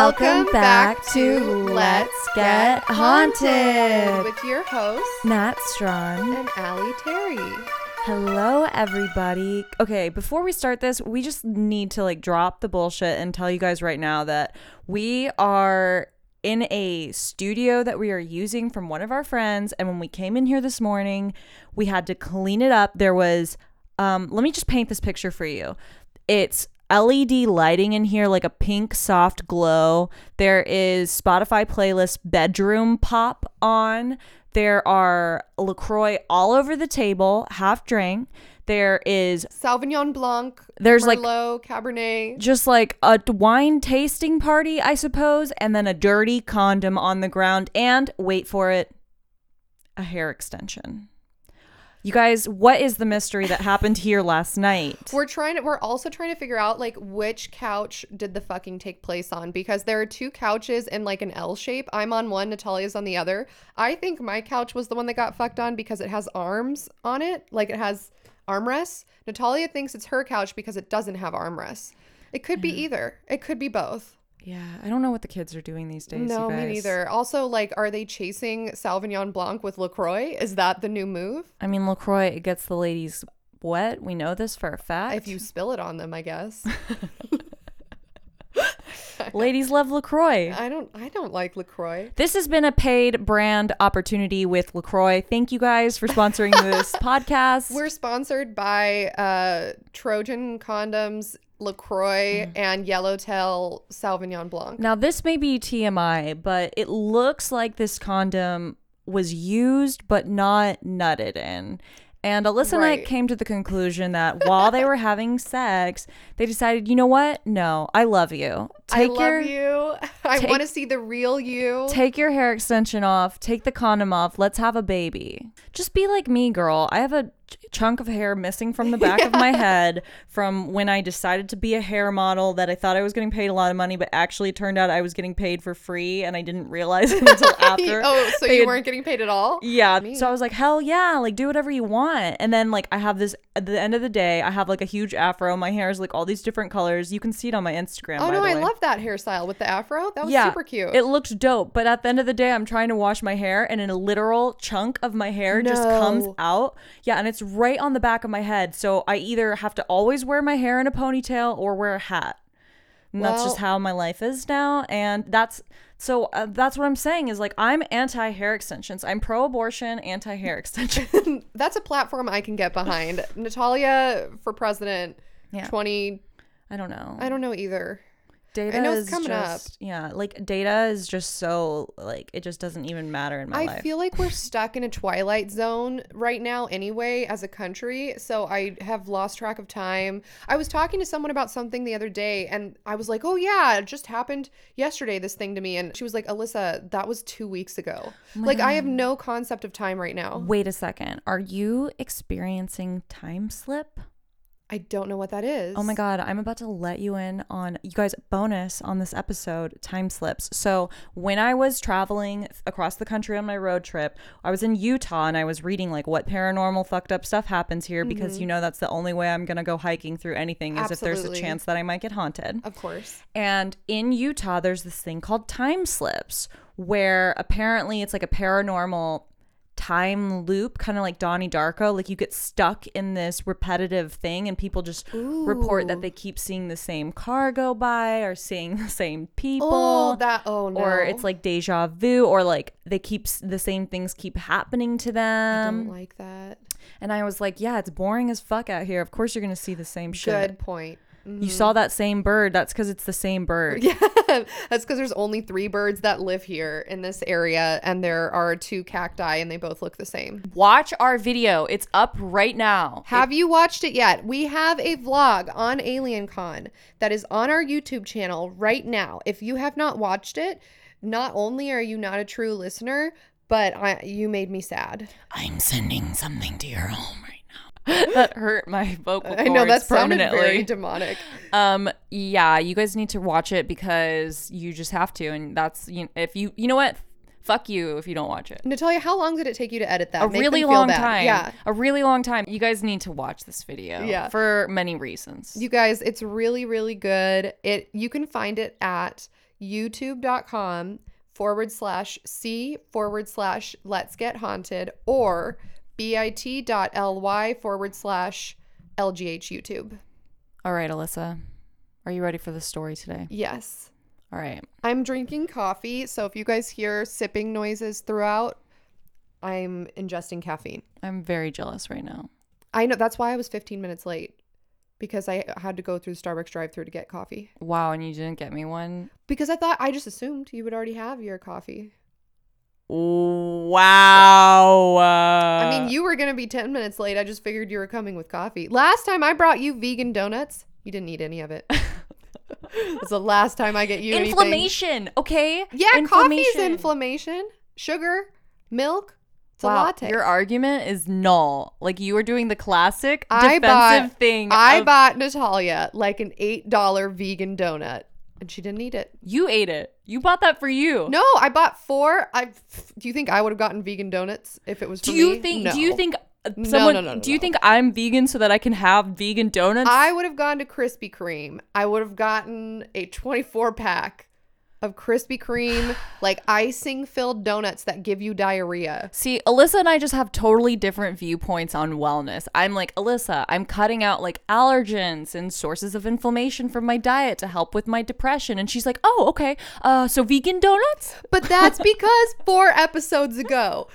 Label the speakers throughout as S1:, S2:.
S1: Welcome back to Let's Get Haunted with your hosts,
S2: Nat Strawn.
S1: and Allie Terry.
S2: Hello, everybody. Okay, before we start this, we just need to like drop the bullshit and tell you guys right now that we are in a studio that we are using from one of our friends. And when we came in here this morning, we had to clean it up. There was, um, let me just paint this picture for you. It's LED lighting in here, like a pink soft glow. There is Spotify playlist bedroom pop on. There are LaCroix all over the table, half drank. There is
S1: Sauvignon Blanc,
S2: There's, like-
S1: Merlot, Cabernet.
S2: just like a wine tasting party, I suppose, and then a dirty condom on the ground, and wait for it, a hair extension. You guys, what is the mystery that happened here last night?
S1: We're trying to. We're also trying to figure out like which couch did the fucking take place on because there are two couches in like an L shape. I'm on one, Natalia's on the other. I think my couch was the one that got fucked on because it has arms on it, like it has armrests. Natalia thinks it's her couch because it doesn't have armrests. It could be either. It could be both.
S2: Yeah, I don't know what the kids are doing these days.
S1: No, me neither. Also, like, are they chasing Sauvignon Blanc with Lacroix? Is that the new move?
S2: I mean, LaCroix it gets the ladies wet. We know this for a fact.
S1: If you spill it on them, I guess.
S2: ladies love LaCroix.
S1: I don't. I don't like Lacroix.
S2: This has been a paid brand opportunity with LaCroix. Thank you guys for sponsoring this podcast.
S1: We're sponsored by uh, Trojan condoms, Lacroix,
S2: Mm.
S1: and Yellowtail Sauvignon Blanc.
S2: Now, this may be TMI, but it looks like this condom was used but not nutted in. And Alyssa and I came to the conclusion that while they were having sex, they decided, you know what? No, I love you. Take
S1: I love
S2: your
S1: you. I want to see the real you.
S2: take your hair extension off, take the condom off, let's have a baby. Just be like me, girl. I have a chunk of hair missing from the back of my head from when I decided to be a hair model that I thought I was getting paid a lot of money, but actually it turned out I was getting paid for free and I didn't realize it until after.
S1: oh, so you
S2: had-
S1: weren't getting paid at all?
S2: yeah.
S1: Me.
S2: So I was like, hell yeah, like do whatever you want. And then like I have this at the end of the day, I have like a huge afro. My hair is like all these different colors. You can see it on my Instagram.
S1: Oh no, I love that hairstyle with the afro. That was
S2: yeah,
S1: super cute.
S2: It looked dope. But at the end of the day, I'm trying to wash my hair and in a literal chunk of my hair just comes out. Yeah, and it's right on the back of my head. So I either have to always wear my hair in a ponytail or wear a hat. And that's just how my life is now. And that's so uh, that's what I'm saying is like I'm anti hair extensions. I'm pro abortion, anti hair extension.
S1: That's a platform I can get behind. Natalia for president.
S2: Yeah.
S1: 20
S2: I don't know.
S1: I don't know either.
S2: Data
S1: know it's
S2: is
S1: coming up.
S2: just yeah, like data is just so like it just doesn't even matter in my
S1: I
S2: life.
S1: I feel like we're stuck in a twilight zone right now anyway as a country. So I have lost track of time. I was talking to someone about something the other day and I was like, "Oh yeah, it just happened yesterday this thing to me." And she was like, "Alyssa, that was 2 weeks ago." Oh like I have no concept of time right now.
S2: Wait a second. Are you experiencing time slip?
S1: I don't know what that is.
S2: Oh my god, I'm about to let you in on you guys bonus on this episode time slips. So, when I was traveling across the country on my road trip, I was in Utah and I was reading like what paranormal fucked up stuff happens here because mm-hmm. you know that's the only way I'm going to go hiking through anything is if there's a chance that I might get haunted.
S1: Of course.
S2: And in Utah, there's this thing called time slips, where apparently it's like a paranormal time loop, kind of like Donnie Darko. Like you get stuck in this repetitive thing, and people just report that they keep seeing the same car go by or seeing the same people.
S1: Oh, that oh no.
S2: Or it's like deja vu, or like they keep the same things keep happening to them.
S1: I don't like that.
S2: and I was like, yeah, it's boring as fuck out here. Of course you're gonna see the same shit.
S1: Good point.
S2: You saw that same bird. That's because it's the same bird.
S1: Yeah, that's because there's only three birds that live here in this area, and there are two cacti, and they both look the same.
S2: Watch our video. It's up right now.
S1: Have you watched it yet? We have a vlog on AlienCon that is on our YouTube channel right now. If you have not watched it, not only are you not a true listener, but I, you made me sad.
S2: I'm sending something to your home right now. That hurt my vocal cords
S1: I know that sounded very demonic.
S2: um, yeah, you guys need to watch it because you just have to, and that's you. If you, you know what, fuck you if you don't watch it.
S1: Natalia, how long did it take you to edit that?
S2: A
S1: Make
S2: really long
S1: bad.
S2: time.
S1: Yeah.
S2: a really long time. You guys need to watch this video.
S1: Yeah.
S2: for many reasons.
S1: You guys, it's really, really good. It you can find it at youtube.com forward slash C forward slash let's get haunted or bit.ly forward slash LGH YouTube.
S2: All right, Alyssa. Are you ready for the story today?
S1: Yes.
S2: All right.
S1: I'm drinking coffee, so if you guys hear sipping noises throughout, I'm ingesting caffeine.
S2: I'm very jealous right now.
S1: I know that's why I was 15 minutes late because I had to go through the Starbucks drive-through to get coffee.
S2: Wow, and you didn't get me one?
S1: Because I thought I just assumed you would already have your coffee.
S2: Wow.
S1: I mean, you were going to be 10 minutes late. I just figured you were coming with coffee. Last time I brought you vegan donuts, you didn't eat any of it. It's the last time I get you anything.
S2: inflammation, okay?
S1: Yeah, coffee's inflammation. Sugar, milk. It's a latte.
S2: Your argument is null. Like you were doing the classic
S1: I
S2: defensive
S1: bought-
S2: thing.
S1: I
S2: of-
S1: bought Natalia like an $8 vegan donut and she didn't eat it.
S2: You ate it. You bought that for you.
S1: No, I bought four. I do you think I would have gotten vegan donuts if it was for
S2: Do you
S1: me?
S2: think?
S1: No.
S2: Do you think uh,
S1: No,
S2: someone?
S1: no, no, no,
S2: do you
S1: no.
S2: think I'm vegan so that I can have vegan donuts?
S1: I would have gone to Krispy Kreme. I would have gotten a 24 pack of Krispy Kreme, like icing filled donuts that give you diarrhea.
S2: See, Alyssa and I just have totally different viewpoints on wellness. I'm like, Alyssa, I'm cutting out like allergens and sources of inflammation from my diet to help with my depression. And she's like, oh, okay. Uh, so vegan donuts?
S1: But that's because four episodes ago,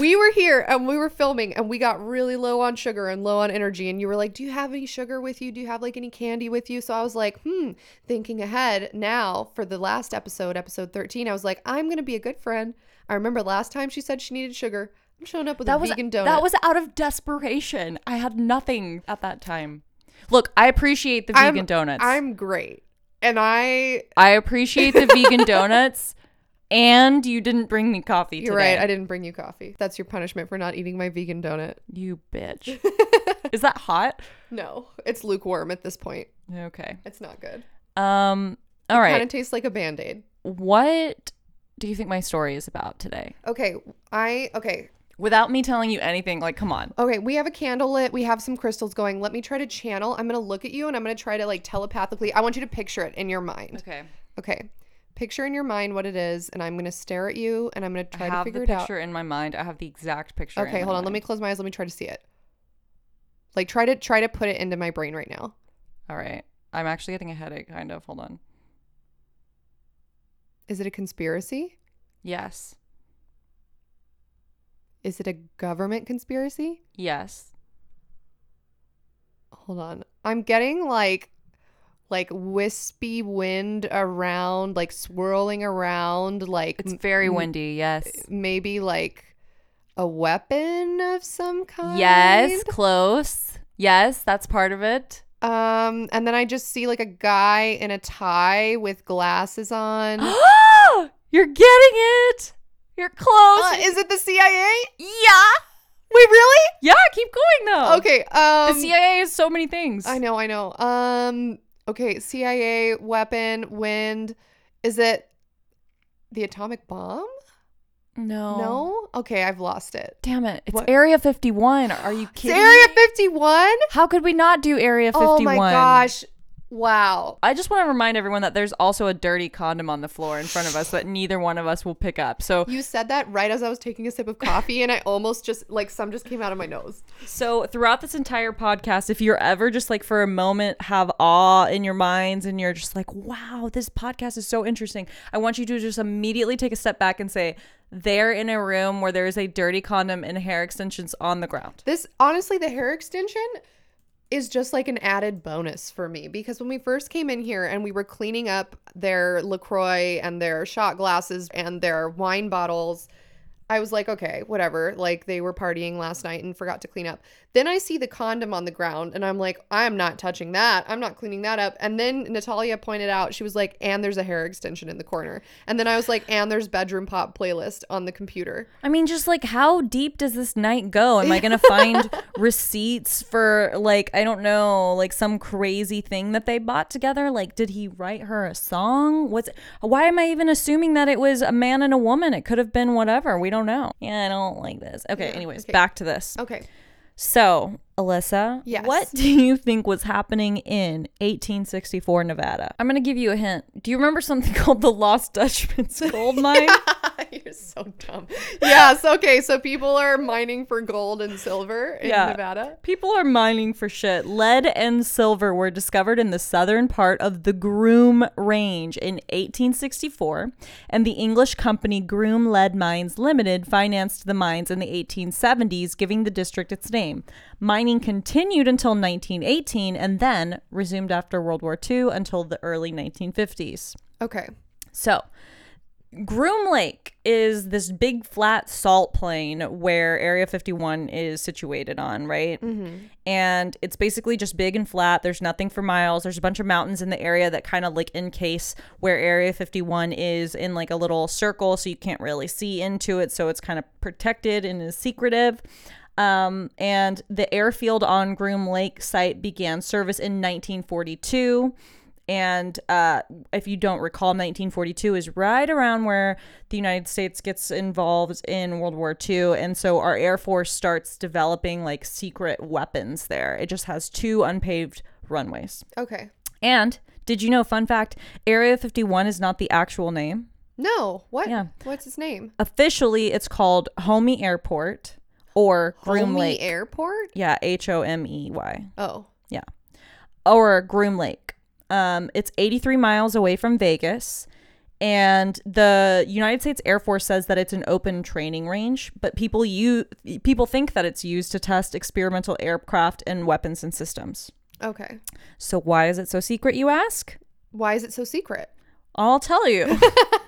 S1: we were here and we were filming and we got really low on sugar and low on energy. And you were like, Do you have any sugar with you? Do you have like any candy with you? So I was like, Hmm, thinking ahead now for the last episode, episode episode 13, I was like, I'm going to be a good friend. I remember last time she said she needed sugar. I'm showing up with
S2: That
S1: a
S2: was
S1: vegan donut.
S2: that was out of desperation. I had nothing at that time. Look, I appreciate the
S1: I'm-
S2: vegan donuts.
S1: I'm great. And I,
S2: I appreciate the vegan donuts. And you didn't bring me coffee
S1: you're right. I didn't bring you coffee. That's your punishment for not eating my vegan donut.
S2: You bitch. Is that hot?
S1: No, it's lukewarm at this point.
S2: Okay.
S1: It's not good.
S2: Um. All
S1: Kind of tastes like a band aid.
S2: What do you think my story is about today?
S1: Okay, I okay.
S2: Without me telling you anything, like, come on.
S1: Okay, we have a candle lit. We have some crystals going. Let me try to channel. I'm going to look at you and I'm going to try to like telepathically. I want you to picture it in your mind.
S2: Okay.
S1: Okay. Picture in your mind what it is and I'm going to stare at you and I'm going to try to figure it out.
S2: picture in my mind. I have the exact picture.
S1: Okay, hold on. Let me close my eyes. Let me try to see it. Like try to try to put it into my brain right now.
S2: All right. I'm actually getting a headache, kind of. Hold on.
S1: Is it a conspiracy?
S2: Yes.
S1: Is it a government conspiracy?
S2: Yes.
S1: Hold on. I'm getting like like wispy wind around, like swirling around, like
S2: It's very
S1: m-
S2: windy. Yes.
S1: maybe like a weapon of some kind.
S2: Yes. Close. Yes. That's part of it.
S1: Um, and then I just see like a guy in a tie with glasses on.
S2: You're getting it. You're close.
S1: Uh, is it the CIA?
S2: yeah.
S1: Wait, really?
S2: Yeah. Keep going though.
S1: Okay.
S2: The
S1: Um,
S2: CIA is so many things.
S1: I know, I know. Um, okay, CIA weapon, wind. Is it the atomic bomb?
S2: No.
S1: No. Okay, I've lost it.
S2: Damn it. It's
S1: What?
S2: Area 51. Are you
S1: It's
S2: kidding?
S1: Area 51.
S2: How could we not do Area 51?
S1: Oh my gosh! Wow.
S2: I just want to remind everyone that there's also a dirty condom on the floor in front of us that neither one of us will pick up. So
S1: You said that right as I was taking a sip of coffee, and I almost just like some just came out of my nose.
S2: so throughout this entire podcast, if you're ever just like for a moment have awe in your minds and you're just like, "Wow, this podcast is so interesting." I want you to just immediately take a step back and say, "They're in a room where there is a dirty condom and hair extensions on the ground."
S1: This honestly, the hair extension is just like an added bonus for me because when we first came in here and we were cleaning up their LaCroix and their shot glasses and their wine bottles, I was like, okay, whatever. Like they were partying last night and forgot to clean up. Then I see the condom on the ground and I'm like, I'm not touching that. I'm not cleaning that up. And then Natalia pointed out, she was like, and there's a hair extension in the corner. And then I was like, and there's bedroom pop playlist on the computer.
S2: I mean, just like how deep does this night go? Am I gonna find receipts for like I don't know, like some crazy thing that they bought together? Like, did he write her a song? What's why am I even assuming that it was a man and a woman? It could have been whatever. We don't know. Yeah, I don't like this. Okay,
S1: Yeah,
S2: anyways,
S1: okay.
S2: back to this.
S1: Okay.
S2: So Alyssa,
S1: Yes.
S2: what do you think was happening in 1864 Nevada? I'm going to give you a hint. Do you remember something called the Lost Dutchman's gold mine?
S1: You're so dumb. Yes. Okay. So people are mining for gold and silver in
S2: Yeah.
S1: Nevada.
S2: People are mining for shit. Lead and silver were discovered in the southern part of the Groom Range in 1864, and the English company Groom Lead Mines Limited financed the mines in the 1870s, giving the district its name. Mining continued until 1918 and then resumed after World War II until the early 1950s.
S1: Okay.
S2: So, Groom Lake is this big flat salt plain where Area 51 is situated on, right? Mm-hmm. And it's basically just big and flat. There's nothing for miles. There's a bunch of mountains in the area that kind of like encase where Area 51 is in like a little circle, so you can't really see into it. So it's kind of protected and is secretive. Um, and the airfield on Groom Lake site began service in 1942. And uh, if you don't recall, 1942 is right around where the United States gets involved in World War II. And so our Air Force starts developing like secret weapons there. It just has two unpaved runways.
S1: Okay.
S2: And did you know, fun fact, Area 51 is not the actual name?
S1: No. What?
S2: Yeah.
S1: What's its name?
S2: Officially, it's called Homey Airport or Groom
S1: Homey
S2: Lake.
S1: Airport?
S2: yeah, H O M E Y.
S1: Oh.
S2: Yeah, or Groom Lake. Um, it's 83 miles away from Vegas. And the United States Air Force says that it's an open training range, but people you people think that it's used to test experimental aircraft and weapons and systems.
S1: Okay.
S2: So why is it so secret, you ask?
S1: Why is it so secret?
S2: I'll tell you.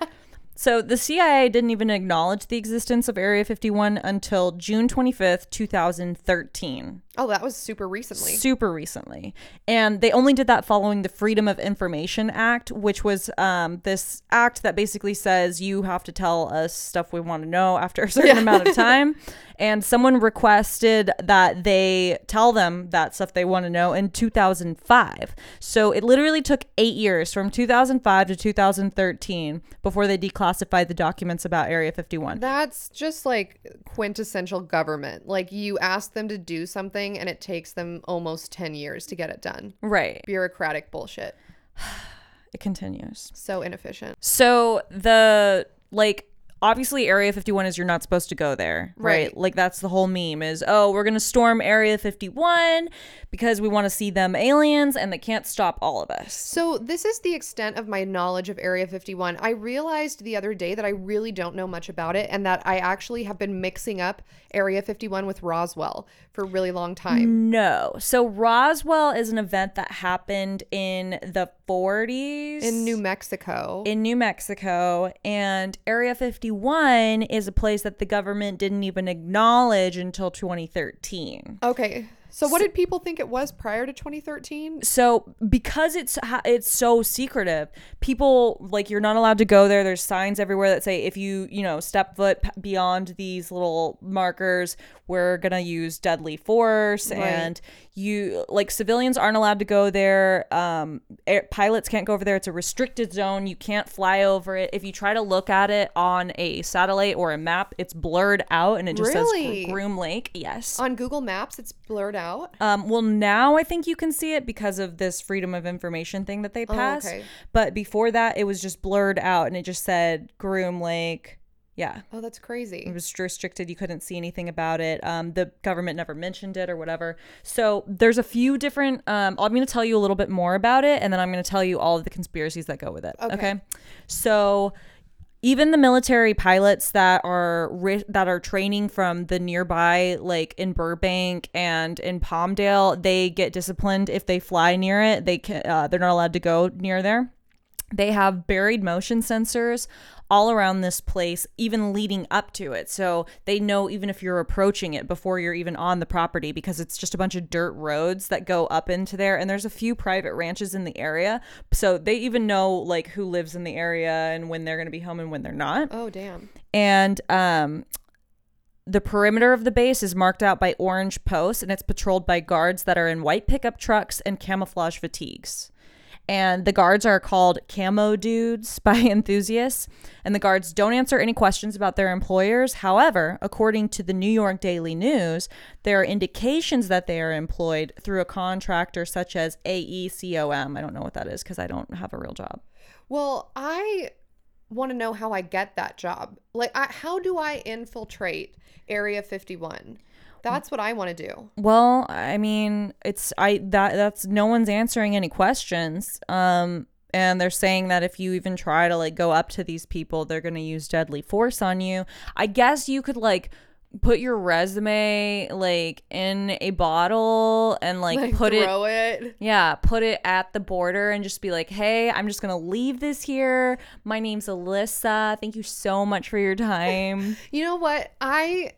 S2: so the CIA didn't even acknowledge the existence of Area 51 until June 25th, 2013.
S1: Oh, that was super recently.
S2: super recently. And they only did that following the freedom of information act which was um, this act that basically says you have to tell us stuff we want to know after a certain amount of time. And someone requested that they tell them that stuff they want to know in 2005 so it literally took eight years from 2005 to 2013 before they declassified the documents about area 51
S1: That's just like quintessential government. Like you ask them to do something and it takes them almost 10 years to get it done.
S2: right
S1: Bureaucratic bullshit.
S2: it continues
S1: So inefficient.
S2: So the like obviously area 51 is you're not supposed to go there right,
S1: Right.
S2: like that's the whole meme is oh we're gonna storm area 51 because we want to see them aliens and they can't stop all of us
S1: So, this is the extent of my knowledge of Area 51. I realized the other day that I really don't know much about it and that I actually have been mixing up Area 51 with Roswell for a really long time.
S2: no so roswell is an event that happened in the 40s
S1: In New Mexico.
S2: in New Mexico, and Area 51 is a place that the government didn't even acknowledge until 2013.
S1: okay. So, what did people think it was prior to 2013?
S2: so because it's it's so secretive people like you're not allowed to go there there's signs everywhere that say if you you know step foot beyond these little markers we're gonna use deadly force
S1: Right.
S2: and you like civilians aren't allowed to go there um air, pilots can't go over there it's a restricted zone you can't fly over it if you try to look at it on a satellite or a map it's blurred out and it just
S1: Really?
S2: says groom lake yes
S1: On Google Maps, it's blurred out.
S2: Um, well, now I think you can see it because of this freedom of information thing that they passed.
S1: okay.
S2: But before that, it was just blurred out and it just said Groom Lake. Yeah,
S1: Oh, that's crazy.
S2: it was restricted. You couldn't see anything about it. Um, the government never mentioned it or whatever. So there's a few different. Um, I'm going to tell you a little bit more about it, and then I'm going to tell you all of the conspiracies that go with it.
S1: Okay.
S2: okay? So even the military pilots that are ri- that are training from the nearby like in Burbank and in Palmdale they get disciplined. If they fly near it they can uh, they're not allowed to go near there. They have buried motion sensors all around this place, even leading up to it. So they know even if you're approaching it before you're even on the property because it's just a bunch of dirt roads that go up into there. And there's a few private ranches in the area. So they even know like who lives in the area and when they're going to be home and when they're not.
S1: Oh, damn.
S2: And um, the perimeter of the base is marked out by orange posts and it's patrolled by guards that are in white pickup trucks and camouflage fatigues. And the guards are called camo dudes by enthusiasts. And the guards don't answer any questions about their employers. However, according to the New York Daily News, there are indications that they are employed through a contractor such as AECOM. I don't know what that is because I don't have a real job.
S1: Well, I want to know how I get that job. Like, I, how do I infiltrate Area 51? That's what I want to do.
S2: Well, I mean, it's I that that's no one's answering any questions. Um and they're saying that if you even try to like go up to these people, they're going to use deadly force on you. I guess you could like put your resume like in a bottle and like,
S1: Like,
S2: put it
S1: throw it.
S2: yeah, put it at the border and just be like, "Hey, I'm just going to leave this here. My name's Alyssa. Thank you so much for your time."
S1: You know what? I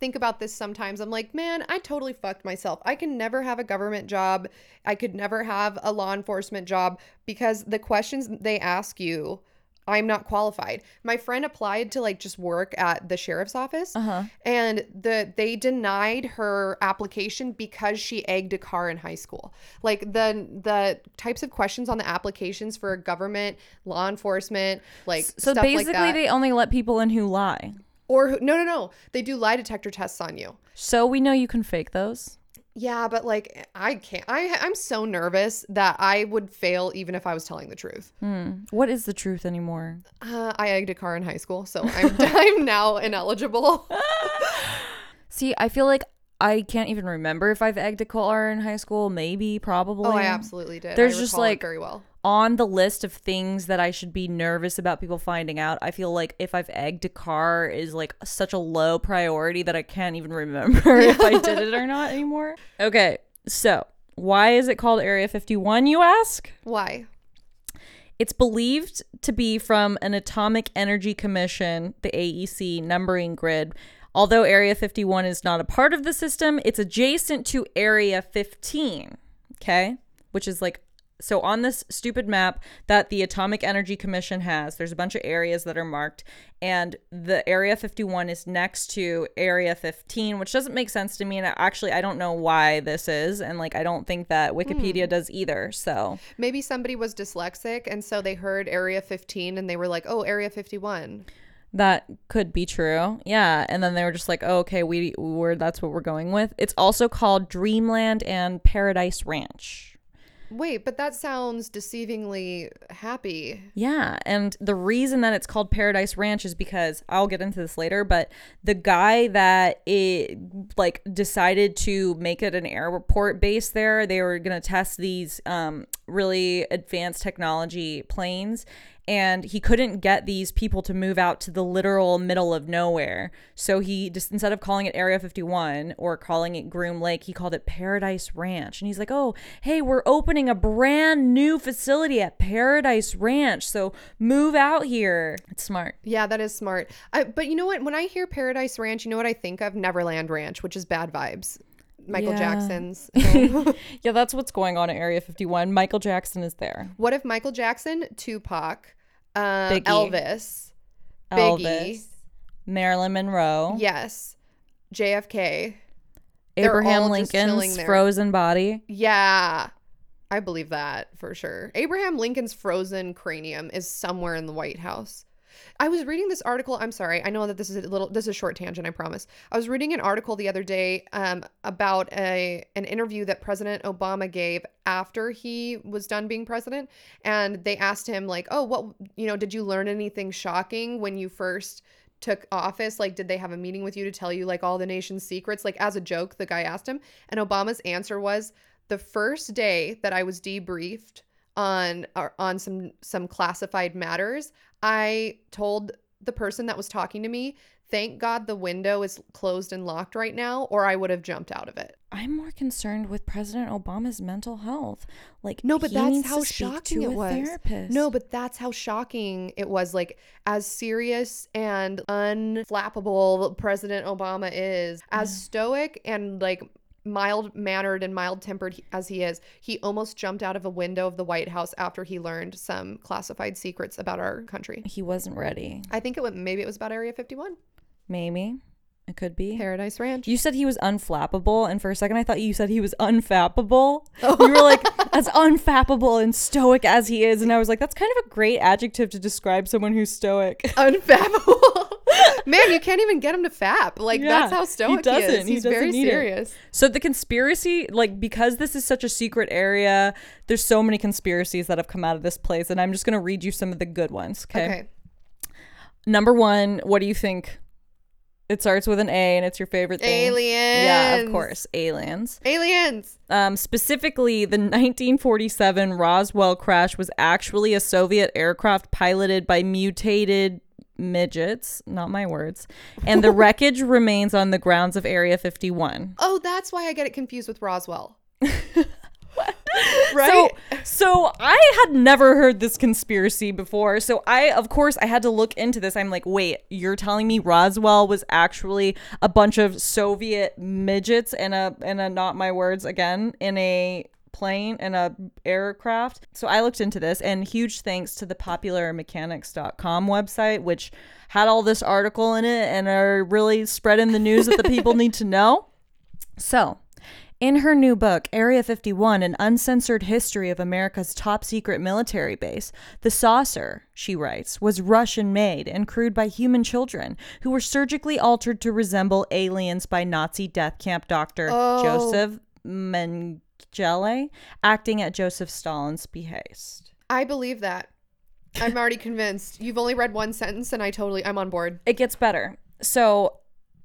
S1: think about this sometimes. I'm like, man, I totally fucked myself. I can never have a government job. I could never have a law enforcement job because the questions they ask you, I'm not qualified. My friend applied to like just work at the sheriff's office
S2: uh-huh.
S1: and the they denied her application because she egged a car in high school. Like the the types of questions on the applications for government, law enforcement, like
S2: So
S1: stuff like
S2: basically
S1: that.
S2: they only let people in who lie.
S1: Or who- no no no, they do lie detector tests on you.
S2: So we know you can fake those.
S1: Yeah, but like I can't. I I'm so nervous that I would fail even if I was telling the truth.
S2: Hmm. What is the truth anymore?
S1: Uh, I egged a car in high school, so I'm I'm now ineligible.
S2: See, I feel like I can't even remember if I've egged a car in high school. Maybe, probably.
S1: Oh, I absolutely did.
S2: There's
S1: I
S2: just, like,
S1: very well.
S2: on the list of things that I should be nervous about people finding out. I feel like if I've egged a car is like such a low priority that I can't even remember if I did it or not anymore. Okay, so why is it called Area 51, you ask?
S1: Why?
S2: It's believed to be from an Atomic Energy Commission, the AEC numbering grid. Although Area 51 is not a part of the system, it's adjacent to Area 15, okay? Which is like so on this stupid map that the Atomic Energy Commission has, there's a bunch of areas that are marked and the Area 51 is next to Area 15, which doesn't make sense to me and actually I don't know why this is and like I don't think that Wikipedia hmm. does either. So,
S1: Maybe somebody was dyslexic and so they heard Area 15 and they were like, "Oh, Area 51."
S2: That could be true. Yeah. And then they were just like, oh, okay, we we're that's what we're going with. It's also called Dreamland and Paradise Ranch.
S1: Wait, but that sounds deceivingly happy.
S2: Yeah, and the reason that it's called Paradise Ranch is because I'll get into this later, but the guy that it like decided to make it an airport base there, they were going to test these um really advanced technology planes and he couldn't get these people to move out to the literal middle of nowhere. So he just instead of calling it Area 51 or calling it Groom Lake, he called it Paradise Ranch. And he's like, "Oh, hey, we're opening a brand new facility at Paradise Ranch. So move out here." It's smart.
S1: Yeah, that is smart. I, but you know what? When I hear Paradise Ranch, you know what I think of? Neverland Ranch, which is bad vibes. Michael
S2: Yeah.
S1: Jackson's.
S2: Yeah, that's what's going on at Area 51. Michael Jackson is there.
S1: what if Michael Jackson, Tupac, um,
S2: Biggie.
S1: Elvis, Biggie,
S2: Elvis, Marilyn Monroe,
S1: yes, JFK?
S2: Abraham
S1: all just chilling
S2: Lincoln's frozen body.
S1: Yeah, I believe that for sure. Abraham Lincoln's frozen cranium is somewhere in the White House. I was reading this article. I'm sorry. I know that this is a little this is a short tangent, I promise. I was reading an article the other day um, about a an interview that President Obama gave after he was done being president and they asked him like, "Oh, what, you know, did you learn anything shocking when you first took office like did they have a meeting with you to tell you like all the nation's secrets like as a joke the guy asked him and obama's answer was the first day that i was debriefed on on some some classified matters i told the person that was talking to me thank god the window is closed and locked right now or i would have jumped out of it
S2: I'm more concerned with President Obama's mental health. Like,
S1: No, but that's how shocking it was.
S2: Therapist.
S1: No, but that's how shocking it was. Like, as serious and unflappable President Obama is, as stoic and like mild mannered and mild tempered as he is, he almost jumped out of a window of the White House after he learned some classified secrets about our country.
S2: he wasn't ready.
S1: I think it was maybe it was about Area 51.
S2: Maybe. It could be.
S1: Paradise Ranch.
S2: You said he was unflappable, and for a second I thought you said he was unfappable. Oh. You were like, as unfappable and stoic as he is, and I was like, that's kind of a great adjective to describe someone who's stoic.
S1: Unfappable. Man, you can't even get him to fap. Like
S2: Yeah,
S1: that's how stoic he,
S2: doesn't.
S1: is.
S2: He
S1: He's
S2: doesn't
S1: very
S2: need it.
S1: serious.
S2: So the conspiracy, like because this is such a secret area, there's so many conspiracies that have come out of this place, and I'm just gonna read you some of the good ones. Okay.
S1: Okay.
S2: Number one, what do you think? It starts with an A, and it's your favorite thing.
S1: Aliens.
S2: Yeah, of course, aliens.
S1: Aliens.
S2: Um, specifically, the 1947 Roswell crash was actually a Soviet aircraft piloted by mutated midgets, not my words, and the wreckage remains on the grounds of Area 51.
S1: Oh, that's why I get it confused with Roswell. right?
S2: So, so I had never heard this conspiracy before. So I, of course, I had to look into this. I'm like, wait, you're telling me Roswell was actually a bunch of Soviet midgets and a and a not my words again in a plane and a aircraft. So I looked into this and huge thanks to the popularmechanics.com website which had all this article in it and are really spreading the news that the people need to know. So, in her new book, Area 51 An Uncensored History of America's Top Secret Military Base, the saucer, she writes, was Russian made and crewed by human children who were surgically altered to resemble aliens by Nazi death camp doctor
S1: Oh.
S2: Joseph Mengele, acting at Joseph Stalin's behest.
S1: I believe that. I'm already convinced. You've only read one sentence and I totally I'm on board.
S2: It gets better. So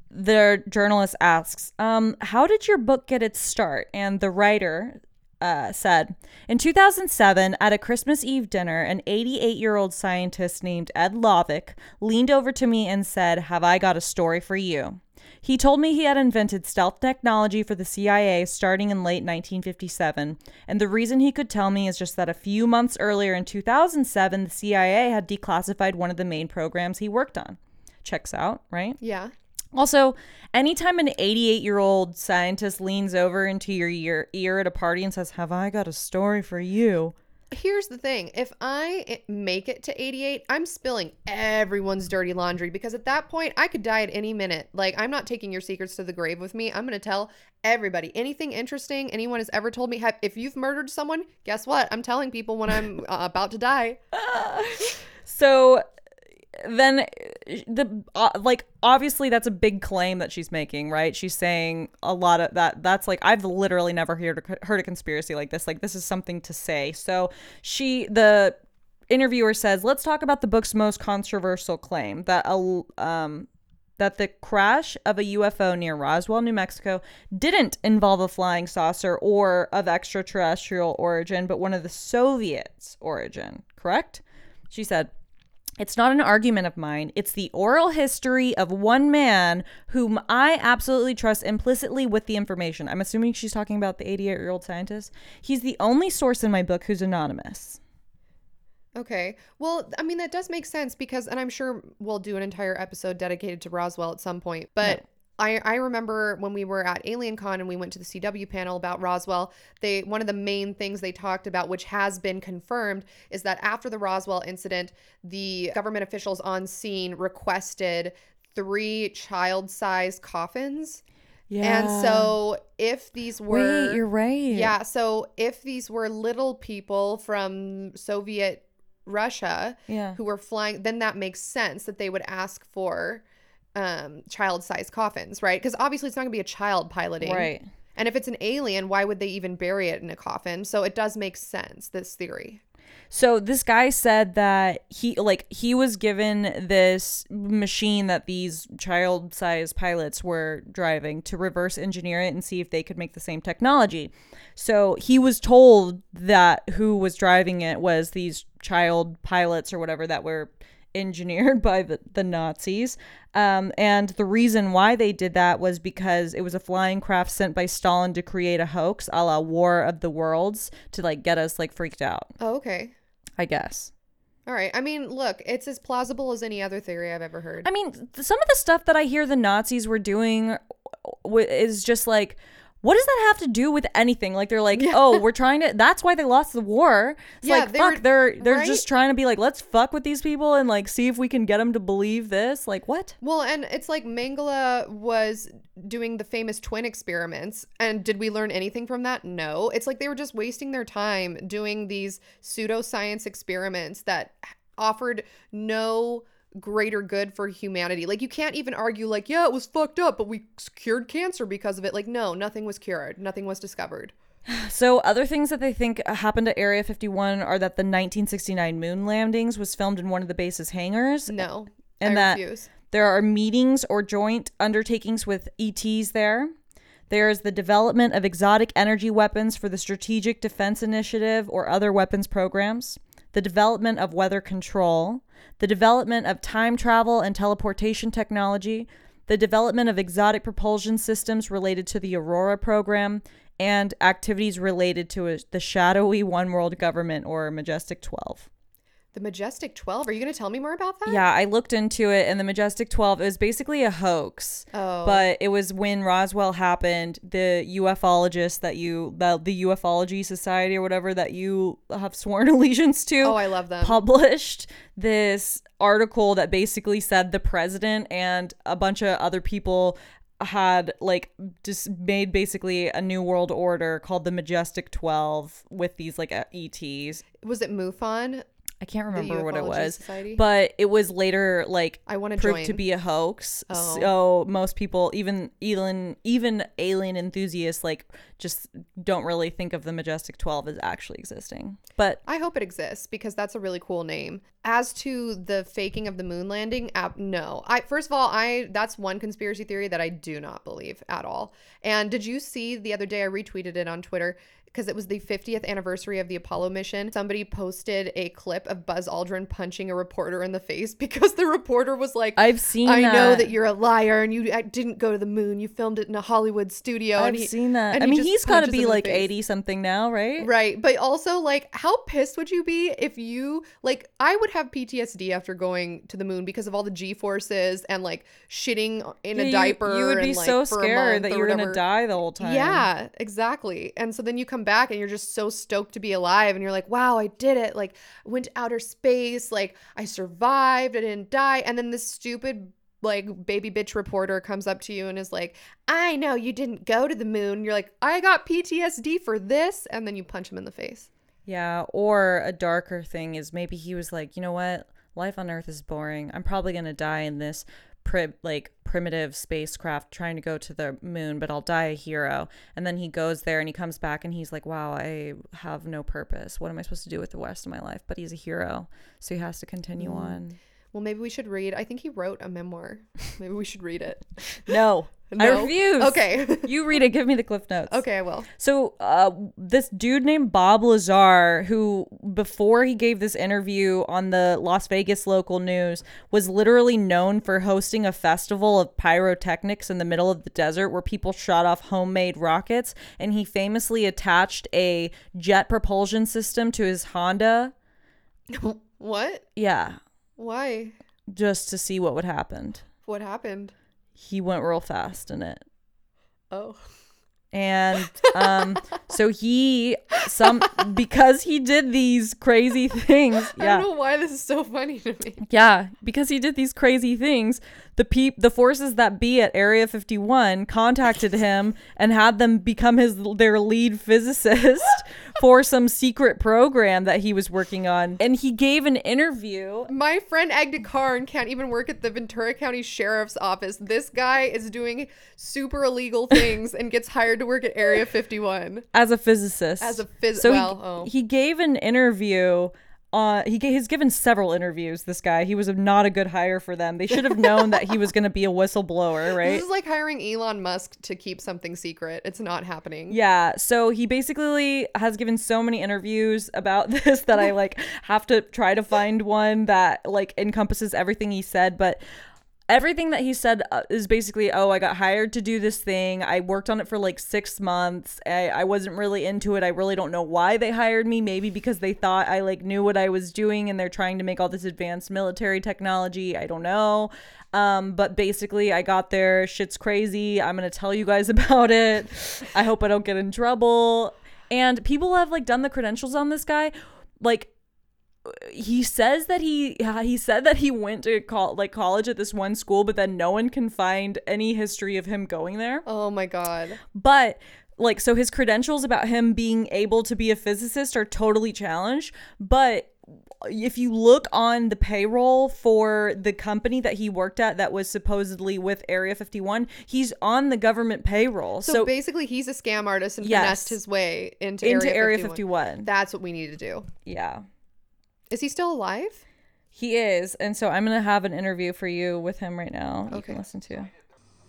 S2: the journalist asks, um, How did your book get its start? And the writer uh, said, In 2007, at a Christmas Eve dinner, an 88 year old scientist named Ed Lovick leaned over to me and said, Have I got a story for you? He told me he had invented stealth technology for the CIA starting in late 1957, and the reason he could tell me is just that a few months earlier in 2007, the CIA had declassified one of the main programs he worked on. Checks out, right?
S1: Yeah.
S2: Also, anytime an 88 year old scientist leans over into your ear, ear at a party and says, Have I got a story for you?
S1: Here's the thing. If I i- make it to 88, I'm spilling everyone's dirty laundry because at that point I could die at any minute. Like I'm not taking your secrets to the grave with me. I'm going to tell everybody anything interesting anyone has ever told me. If you've murdered someone, guess what? I'm telling people when I'm uh, about to die.
S2: So then the uh, like obviously that's a big claim that she's making right? She's saying a lot of that that's like i've literally never heard heard a conspiracy like this. Like this is something to say. So she the interviewer says let's talk about the book's most controversial claim that a um that the crash of a UFO near Roswell, New Mexico, didn't involve a flying saucer or of extraterrestrial origin, but one of the Soviets' origin, correct? She said, it's not an argument of mine. It's the oral history of one man whom I absolutely trust implicitly with the information. I'm assuming she's talking about the 88 year old scientist. He's the only source in my book who's anonymous.
S1: Okay. Well, I mean, that does make sense because, and I'm sure we'll do an entire episode dedicated to Roswell at some point. But I, I remember when we were at AlienCon and we went to the CW panel about Roswell, they one of the main things they talked about, which has been confirmed, is that after the Roswell incident, the government officials on scene requested three child-sized coffins.
S2: Yeah.
S1: And so if these were
S2: Wait, you're right.
S1: yeah, so if these were little people from Soviet Russia
S2: Yeah.
S1: who were flying, then that makes sense that they would ask for um child-sized coffins, right? Because obviously it's not going to be a child piloting.
S2: Right.
S1: And if it's an alien, why would they even bury it in a coffin? So it does make sense this theory.
S2: So this guy said that he like he was given this machine that these child-sized pilots were driving to reverse engineer it and see if they could make the same technology. So he was told that who was driving it was these child pilots or whatever that were engineered by the, the Nazis. Um, and the reason why they did that was because it was a flying craft sent by Stalin to create a hoax a la War of the Worlds to like get us like freaked out.
S1: Oh, okay.
S2: I guess.
S1: All right. I mean, look, it's as plausible as any other theory I've ever heard.
S2: I mean, th- some of the stuff that I hear the Nazis were doing w- is just like, what does that have to do with anything? Like they're like, oh, we're trying to. That's why they lost the war. It's
S1: Yeah,
S2: like
S1: they
S2: fuck.
S1: were-
S2: they're they're
S1: right?
S2: just trying to be like, let's fuck with these people and like see if we can get them to believe this. Like what?
S1: Well, and it's like Mengele was doing the famous twin experiments. And did we learn anything from that? No. It's like they were just wasting their time doing these pseudoscience experiments that offered no greater good for humanity. Like you can't even argue like, yeah, it was fucked up, but we cured cancer because of it. Like no, nothing was cured. Nothing was discovered.
S2: So other things that they think uh, happened at Area 51 are that the 1969 moon landings was filmed in one of the base's hangars.
S1: No.
S2: And
S1: I
S2: that-
S1: refuse.
S2: There are meetings or joint undertakings with ETs there. There is the development of exotic energy weapons for the Strategic Defense Initiative or other weapons programs, the development of weather control, the development of time travel and teleportation technology, the development of exotic propulsion systems related to the Aurora program, and activities related to the shadowy One World government or Majestic 12.
S1: The Majestic 12. Are you going to tell me more about that?
S2: Yeah, I looked into it, and the Majestic 12 it was basically a hoax.
S1: Oh.
S2: But it was when Roswell happened, the ufologists that you, the, the ufology society or whatever that you have sworn allegiance to,
S1: Oh, I love them.
S2: published this article that basically said the president and a bunch of other people had like just made basically a new world order called the Majestic 12 with these like ETs.
S1: was it MUFON?
S2: I can't remember what it was,
S1: Society?
S2: but it was later like
S1: I want to
S2: proved
S1: join.
S2: to be a hoax.
S1: Oh.
S2: So most people, even even even alien enthusiasts, like just don't really think of the Majestic Twelve as actually existing. But
S1: I hope it exists because that's a really cool name. As to the faking of the moon landing, app no. I first of all, I that's one conspiracy theory that I do not believe at all. And did you see the other day I retweeted it on Twitter because it was the 50th anniversary of the Apollo mission. Somebody posted a clip of Buzz Aldrin punching a reporter in the face because the reporter was like,
S2: I've seen.
S1: I know
S2: that.
S1: that you're a liar and you didn't go to the moon. You filmed it in a Hollywood studio.
S2: I've
S1: he,
S2: seen that. I
S1: he
S2: mean,
S1: just
S2: he's got to be like eighty something now, right?
S1: Right. But also, like, how pissed would you be if you, like, I would have PTSD after going to the moon because of all the G forces and, like, shitting in
S2: Yeah,
S1: a diaper.
S2: You, would be
S1: and, like,
S2: so scared that you're gonna die the whole time.
S1: Yeah, exactly. And so then you come back and you're just so stoked to be alive and you're like, wow, I did it. Like, went to outer space. Like, I survived. I didn't die. And then this stupid, like, baby bitch reporter comes up to you and is like, I know you didn't go to the moon. You're like, I got PTSD for this. And then you punch him in the face.
S2: Yeah, or a darker thing is maybe he was like, you know what, life on Earth is boring. I'm probably gonna die in this pri- like primitive spacecraft trying to go to the moon, but I'll die a hero. And then he goes there and he comes back and he's like, wow, I have no purpose. What am I supposed to do with the rest of my life? But he's a hero, so he has to continue
S1: Mm.
S2: on.
S1: Well, maybe we should read. I think he wrote a memoir. Maybe we should read it.
S2: No, I refuse.
S1: Okay.
S2: you read it. Give me the cliff notes.
S1: okay, I will.
S2: So, uh, this dude named Bob Lazar, who before he gave this interview on the Las Vegas local news, was literally known for hosting a festival of pyrotechnics in the middle of the desert where people shot off homemade rockets. And he famously attached a jet propulsion system to his Honda.
S1: What?
S2: Yeah,
S1: Why?
S2: just to see what would happen.
S1: What happened?
S2: He went real fast in it.
S1: Oh.
S2: and um so he some because he did these crazy things
S1: I don't know why this is so funny to me.
S2: yeah because he did these crazy things the peop the forces that be at area 51 contacted him and had them become his their lead physicist for some secret program that he was working on and he gave an interview
S1: My friend egged a car can't even work at the Ventura County Sheriff's Office. This guy is doing super illegal things and gets hired to work at Area 51.
S2: as a physicist
S1: As a physicist.
S2: so he-
S1: oh.
S2: he, gave an interview uh, he he's given several interviews. This guy, he was not a good hire for them. They should have known that he was going to be a whistleblower, right?
S1: This is like hiring Elon Musk to keep something secret. It's not happening.
S2: Yeah, so he basically has given so many interviews about this that I like have to try to find one that like encompasses everything he said, but everything that he said uh, is basically oh i got hired to do this thing. I worked on it for like six months. I, I wasn't really into it. I really don't know why they hired me. Maybe because they thought i like knew what i was doing and they're trying to make all this advanced military technology. I don't know. Um, but basically i got there. Shit's crazy. I'm gonna tell you guys about it. I hope i don't get in trouble. And people have like done the credentials on this guy. Like he says that he he said that he went to call like college at this one school but then no one can find any history of him going there
S1: Oh my god.
S2: but like so his credentials about him being able to be a physicist are totally challenged but if you look on the payroll for the company that he worked at that was supposedly with Area 51 he's on the government payroll
S1: So,
S2: so,
S1: basically, he's a scam artist and
S2: Yes.
S1: finessed his way into,
S2: into
S1: Area,
S2: Area
S1: 51.
S2: 51
S1: That's what we need to do.
S2: yeah
S1: Is he still alive?
S2: he is and so I'm going to have an interview for you with him right now you can listen to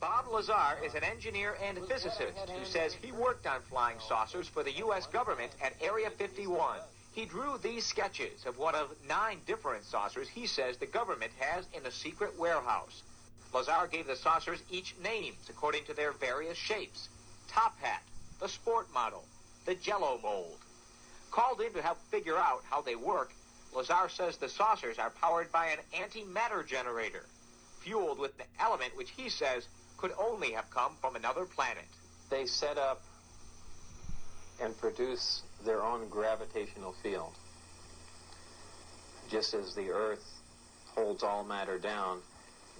S3: Bob Lazar is an engineer and physicist who says he worked on flying saucers for the U.S. government at Area 51. He drew these sketches of one of nine different saucers he says the government has in a secret warehouse. Lazar gave the saucers each names according to their various shapes. Top Hat, the sport model, the Jello mold. Called in to help figure out how they work, Lazar says the saucers are powered by an antimatter generator, fueled with an element which he says could only have come from another planet.
S4: they set up and produce their own gravitational field. Just as the Earth holds all matter down,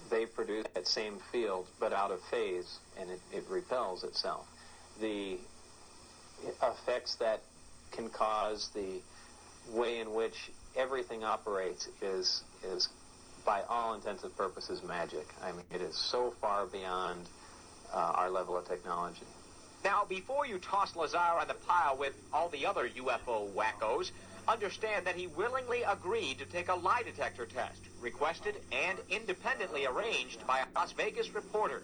S4: they produce that same field but out of phase and it, it repels itself. The effects that can cause the way in which everything operates is is by all intents and purposes magic. I mean, it is so far beyond uh, our level of technology.
S3: Now, before you toss Lazar on the pile with all the other UFO wackos, understand that he willingly agreed to take a lie detector test, requested and independently arranged by a Las Vegas reporter.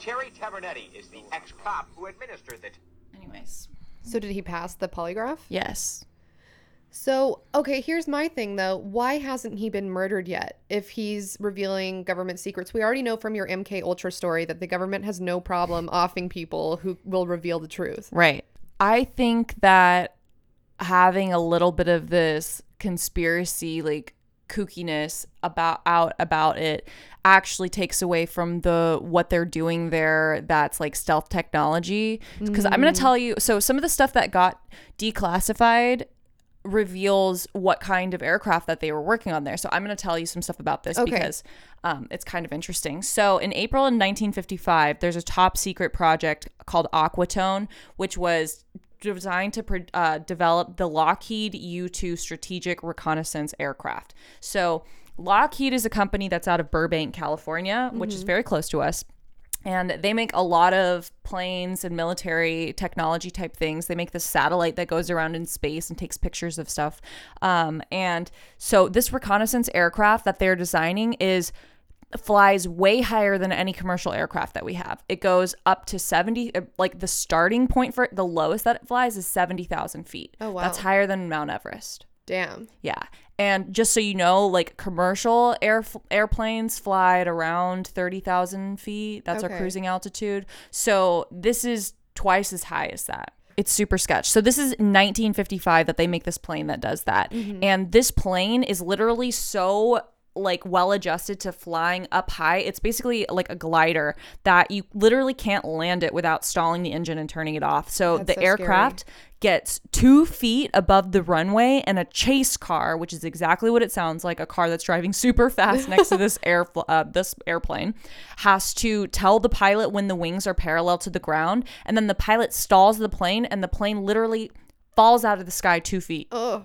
S3: Terry Tavernetti is the ex-cop who administered the
S2: anyways
S1: So did he pass the polygraph?
S2: yes
S1: So, okay, here's my thing though. Why hasn't he been murdered yet? If he's revealing government secrets, we already know from your MK Ultra story that the government has no problem offing people who will reveal the truth.
S2: Right. I think that having a little bit of this conspiracy like kookiness about out about it actually takes away from the what they're doing there that's like stealth technology because i'm going to mm. tell you so some of the stuff that got declassified reveals what kind of aircraft that they were working on there. So I'm going to tell you some stuff about this
S1: Okay.
S2: because um, it's kind of interesting. So in April in 1955, there's a top secret project called Aquatone, which was designed to uh, develop the Lockheed U-2 strategic reconnaissance aircraft. So Lockheed is a company that's out of Burbank, California, which is very close to us and they make a lot of planes and military technology type things. They make the satellite that goes around in space and takes pictures of stuff. Um, and so this reconnaissance aircraft that they're designing is flies way higher than any commercial aircraft that we have. It goes up to 70 uh, like the starting point for it, the lowest that it flies is 70,000 feet.
S1: Oh, wow.
S2: That's higher than Mount Everest.
S1: Damn.
S2: Yeah. And just so you know, like commercial air airplanes fly at around 30,000 feet. That's our cruising altitude. So this is twice as high as that. It's super sketch. So this is 1955 that they make this plane that does that. Mm-hmm. And this plane is literally so like well adjusted to flying up high. It's basically like a glider that you literally can't land it without stalling the engine and turning it off. So
S1: That's
S2: the
S1: so scary.
S2: aircraft gets two feet above the runway and a chase car which is exactly what it sounds like a car that's driving super fast next to this air uh, this airplane has to tell the pilot when the wings are parallel to the ground and then the pilot stalls the plane and the plane literally falls out of the sky two feet
S1: Ugh.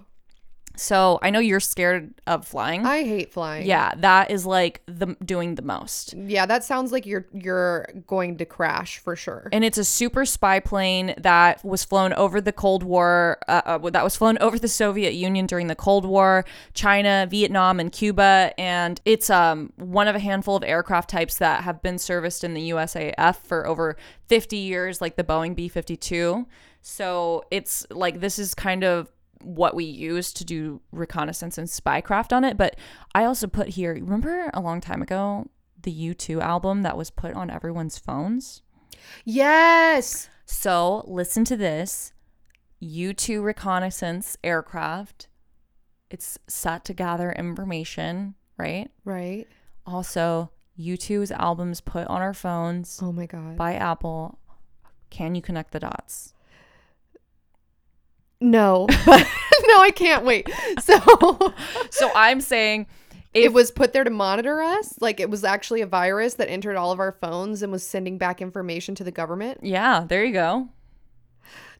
S2: So i know you're scared of flying
S1: I hate flying.
S2: yeah that is like the doing the most
S1: Yeah, that sounds like you're you're going to crash for sure.
S2: and it's a super spy plane that was flown over the Cold War. Uh, uh, that was flown over the Soviet Union during the Cold War, China, Vietnam, and Cuba. And it's um one of a handful of aircraft types that have been serviced in the USAF for over 50 years, like the Boeing B-52. So it's like this is kind of what we use to do reconnaissance and spycraft on it. But I also put here, remember a long time ago, the U2 album that was put on everyone's phones?
S1: Yes.
S2: So listen to this U2 reconnaissance aircraft. It's set to gather information, right?
S1: Right.
S2: Also, U2's albums put on our phones
S1: Oh my god.
S2: by Apple. Can you connect the dots?
S1: No. But no, I can't wait. So
S2: So I'm saying
S1: it was put there to monitor us. Like it was actually a virus that entered all of our phones and was sending back information to the government.
S2: yeah, there you go.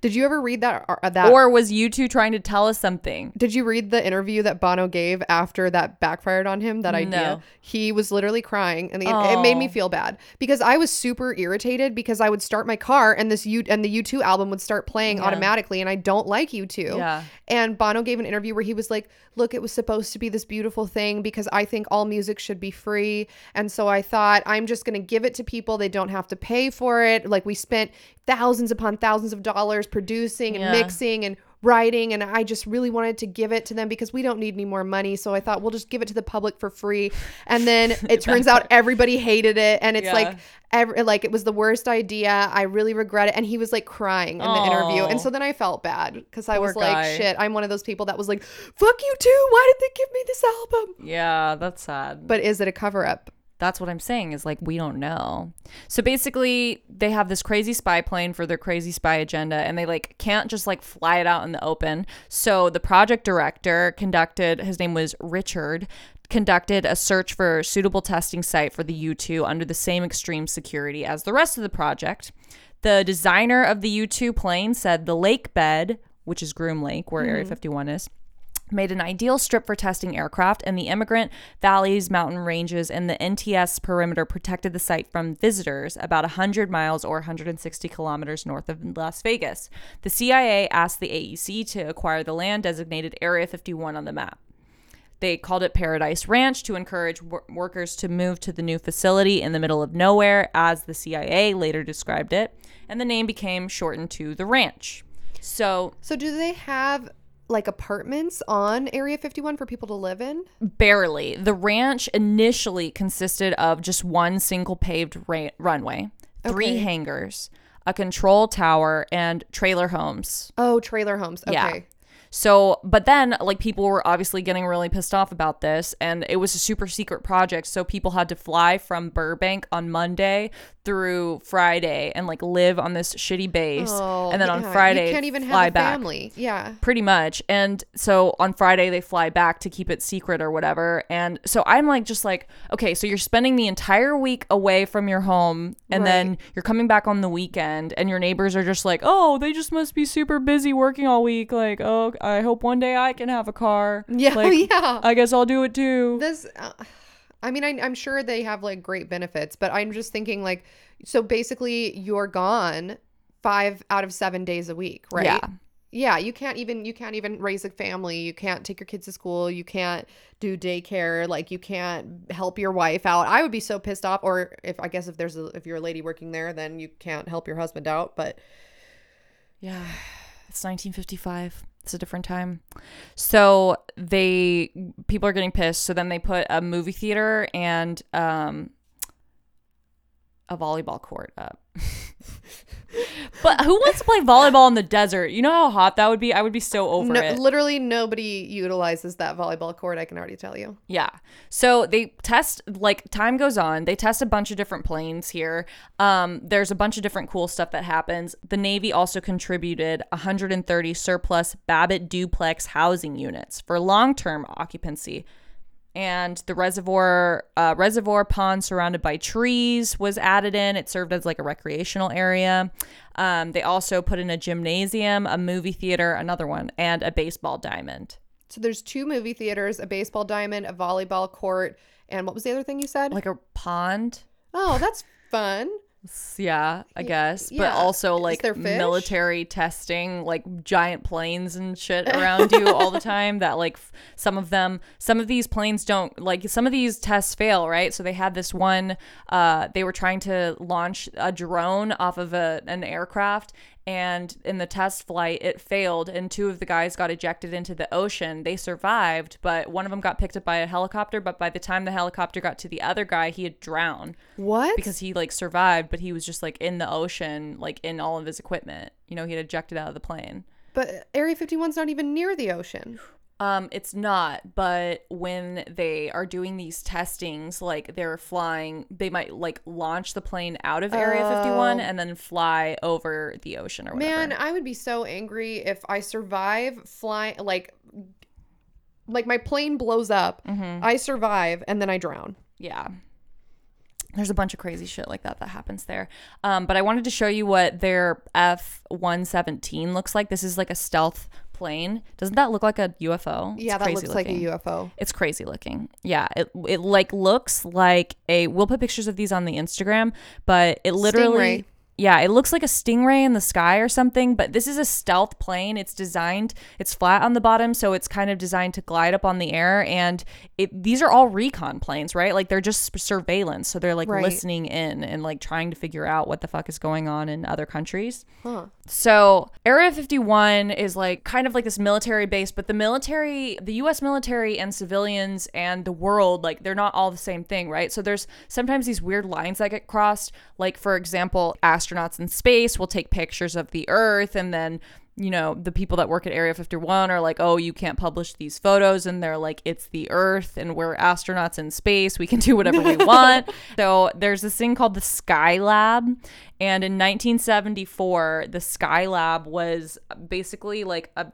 S1: Did you ever read that? Uh, that
S2: Or was you two trying to tell us something?
S1: Did you read the interview that Bono gave after that backfired on him? That idea.
S2: No.
S1: He was literally crying, and the, it made me feel bad because I was super irritated because I would start my car and this U and the U two album would start playing
S2: Yeah.
S1: automatically, and I don't like U two.
S2: Yeah.
S1: And Bono gave an interview where he was like, "Look, it was supposed to be this beautiful thing because I think all music should be free, and so I thought I'm just gonna give it to people. They don't have to pay for it. Like we spent thousands upon thousands of dollars producing and
S2: Yeah.
S1: mixing and." writing and I just really wanted to give it to them because we don't need any more money so I thought we'll just give it to the public for free and then it turns out everybody hated it and it's
S2: Yeah.
S1: like every, like it was the worst idea I really regret it and he was like crying in the interview and so then I felt bad because I
S2: Poor
S1: was like
S2: guy.
S1: shit I'm one of those people that was like fuck you too why did they give me this album
S2: Yeah, that's sad.
S1: but is it a cover up
S2: That's what I'm saying is like we don't know. So basically, they have this crazy spy plane for their crazy spy agenda and they like can't just like fly it out in the open. So the project director conducted his name was Richard conducted a search for a suitable testing site for the U2 under the same extreme security as the rest of the project. The designer of the U2 plane said the lake bed, which is Groom Lake where Area mm-hmm. 51 is, made an ideal strip for testing aircraft, and the Emigrant valleys, mountain ranges, and the NTS perimeter protected the site from visitors about 100 miles or 160 kilometers north of Las Vegas. The CIA asked the AEC to acquire the land designated Area 51 on the map. They called it Paradise Ranch to encourage wor- workers to move to the new facility in the middle of nowhere, as the CIA later described it, and the name became shortened to the ranch. So,
S1: so do they have like apartments on Area 51 for people to live in
S2: Barely. The ranch initially consisted of just one single paved ra- runway, three
S1: Okay.
S2: hangars, a control tower, and trailer homes.
S1: oh trailer homes okay
S2: Yeah. So, but then like people were obviously getting really pissed off about this, and it was a super secret project. So people had to fly from Burbank on Monday through Friday and like live on this shitty base,
S1: Oh,
S2: and then on. Friday
S1: you can't even
S2: fly
S1: have a
S2: back.
S1: family. Yeah.
S2: Pretty much. And so on friday they fly back to keep it secret or whatever. And so i'm like just like okay so you're spending the entire week away from your home and then you're coming back on the weekend and your neighbors are just like oh they just must be super busy working all week. Like oh i hope one day i can have a car.
S1: Yeah,
S2: like,
S1: yeah.
S2: i guess i'll do it too.
S1: This uh, i mean I, i'm sure they have like great benefits but i'm just thinking like so basically you're gone five out of seven days a week right
S2: Yeah.
S1: yeah you can't even you can't even raise a family you can't take your kids to school you can't do daycare like you can't help your wife out i would be so pissed off or if i guess if there's a if you're a lady working there then you can't help your husband out but
S2: Yeah. It's 1955. It's a different time. So they people are getting pissed. So then they put a movie theater and um a volleyball court up. but who wants to play volleyball in the desert? You know how hot that would be? I would be so over
S1: no,
S2: it.
S1: literally nobody utilizes that volleyball court i can already tell you
S2: Yeah. So they test like time goes on. They test a bunch of different planes here. Um, there's a bunch of different cool stuff that happens. The Navy also contributed 130 surplus Babbitt duplex housing units for long-term occupancy. And the reservoir uh, reservoir pond surrounded by trees was added in. It served as like a recreational area. Um, they also put in a gymnasium, a movie theater, another one, and a baseball diamond.
S1: So there's two movie theaters, a baseball diamond, a volleyball court, and what was the other thing you said?
S2: Like a pond.
S1: oh, that's fun.
S2: Yeah, I guess. But
S1: yeah.
S2: also like military testing, like giant planes and shit around you all the time that like f- some of them some of these planes don't like some of these tests fail, right? So they had this one uh they were trying to launch a drone off of a, an aircraft and in the test flight it failed and two of the guys got ejected into the ocean they survived but one of them got picked up by a helicopter but by the time the helicopter got to the other guy he had drowned
S1: What?
S2: because he like survived but he was just like in the ocean like in all of his equipment you know he had ejected out of the plane
S1: but Area 51's not even near the ocean.
S2: Um, it's not, but when they are doing these testings, like they're flying, they might like launch the plane out of Area 51 and then fly over the ocean or whatever.
S1: Oh. Man, I would be so angry if I survive flying like like my plane blows up,
S2: Mm-hmm.
S1: I survive and then I drown.
S2: yeah. There's a bunch of crazy shit like that that happens there. Um, but I wanted to show you what their F 117 looks like. This is like a stealth plane. Doesn't that look like a UFO? It's
S1: yeah, that looks like a UFO.
S2: It's crazy looking. Yeah, it it like looks like a. We'll put pictures of these on the Instagram, but it literally.
S1: Stingray.
S2: Yeah, it looks like a stingray in the sky or something, but this is a stealth plane. It's designed, it's flat on the bottom, so it's kind of designed to glide up on the air. And it these are all recon planes, right? Like they're just surveillance, so they're like
S1: Right.
S2: listening in and like trying to figure out what the fuck is going on in other countries.
S1: Huh.
S2: So, Area 51 is like kind of like this military base, but the military, the US military and civilians and the world, like they're not all the same thing, right? So, there's sometimes these weird lines that get crossed. Like, for example, astronauts in space will take pictures of the Earth and then you know, the people that work at Area 51 are like, oh, you can't publish these photos. And they're like, it's the Earth and we're astronauts in space. We can do whatever we want. so there's this thing called the Skylab. And in 1974, the Skylab was basically like a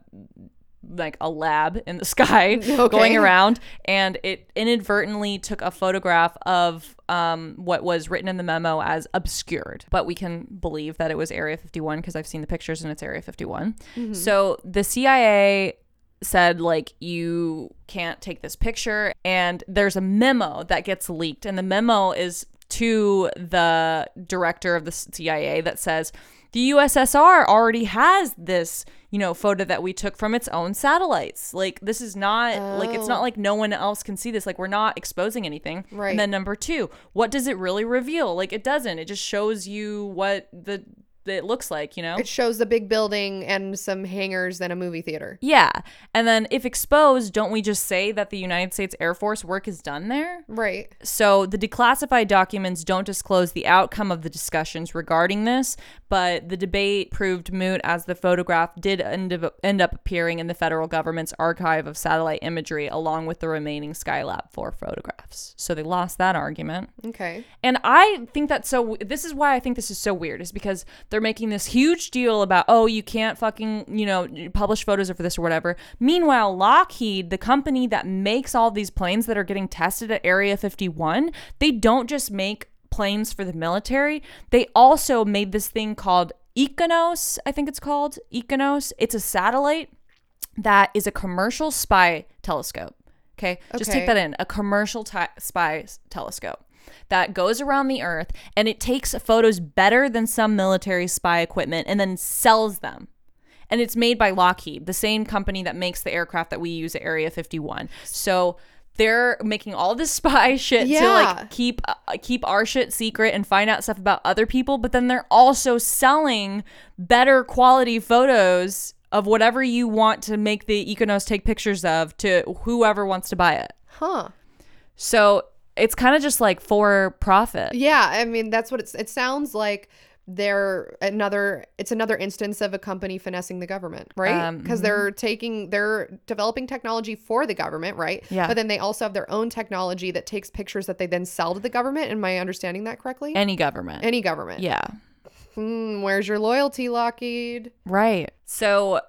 S2: like a lab in the sky going around and it inadvertently took a photograph of um, what was written in the memo as obscured. But we can believe that it was area 51 because i've seen the pictures and it's area 51 so the cia said like you can't take this picture and there's a memo that gets leaked and the memo is to the director of the CIA that says the USSR already has this, you know, photo that we took from its own satellites. Like this is not like it's not oh. like no one else can see this. Like we're not exposing anything.
S1: Right.
S2: And then number 2, what does it really reveal? Like it doesn't. It just shows you what the it looks like, you know?
S1: It shows the big building and some hangars and a movie theater.
S2: Yeah. And then if exposed, don't we just say that the United States Air Force work is done there?
S1: Right.
S2: So the declassified documents don't disclose the outcome of the discussions regarding this, but the debate proved moot as the photograph did end up, end up appearing in the federal government's archive of satellite imagery along with the remaining Skylab 4 photographs. So they lost that argument.
S1: Okay.
S2: And I think that's so. This is why I think this is so weird, is because they're making this huge deal about, oh, you can't fucking, you know, publish photos of this or whatever. Meanwhile, Lockheed, the company that makes all these planes that are getting tested at Area 51, they don't just make planes for the military, they also made this thing called Ikonos, I think it's called Ikonos. It's a satellite that is a commercial spy telescope. Okay, just take that in a commercial ti spy telescope that goes around the earth and it takes photos better than some military spy equipment and then sells them. And it's made by Lockheed, the same company that makes the aircraft that we use at Area 51. So they're making all this spy shit to like keep uh, keep our shit secret and find out stuff about other people, but then they're also selling better quality photos of whatever you want to make the Ikonos take pictures of to whoever wants to buy it.
S1: Huh.
S2: So it's kind of just like for profit.
S1: Yeah, I mean that's what it's it sounds like they're another it's another instance of a company finessing the government, right?
S2: Um,
S1: Because they're taking they're developing technology for the government, right?
S2: Yeah.
S1: But then they also have their own technology that takes pictures that they then sell to the government. Am I understanding that correctly?
S2: Any government.
S1: Any government.
S2: yeah.
S1: Hmm, where's your loyalty, Lockheed?
S2: Right. So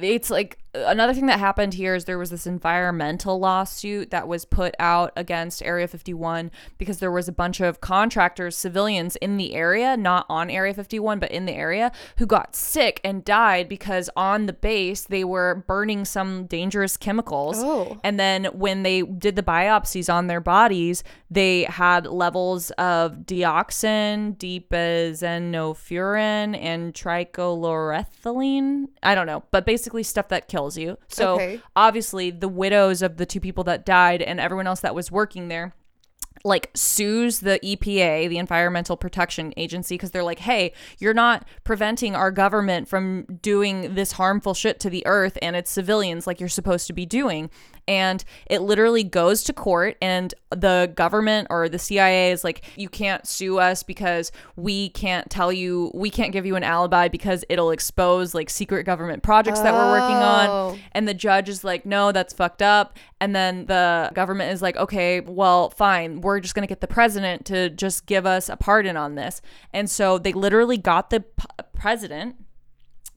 S2: it's like another thing that happened here is there was this environmental lawsuit that was put out against Area 51 because there was a bunch of contractors, civilians in the area, not on Area 51, but in the area, who got sick and died because on the base they were burning some dangerous chemicals.
S1: Oh.
S2: And then when they did the biopsies on their bodies, they had levels of dioxin, dibenzofuran, and trichloroethylene. I don't know, but basically stuff that kills you. So
S1: Okay.
S2: obviously, the widows of the two people that died and everyone else that was working there like sues the EPA, the Environmental Protection Agency, because they're like, hey, you're not preventing our government from doing this harmful shit to the earth and its civilians like you're supposed to be doing. And it literally goes to court, and the government or the CIA is like, you can't sue us because we can't tell you, we can't give you an alibi because it'll expose like secret government projects that we're working on.
S1: Oh.
S2: And the judge is like, no, that's fucked up. And then the government is like, okay, well, fine. We're just going to get the president to just give us a pardon on this. And so they literally got the p- president.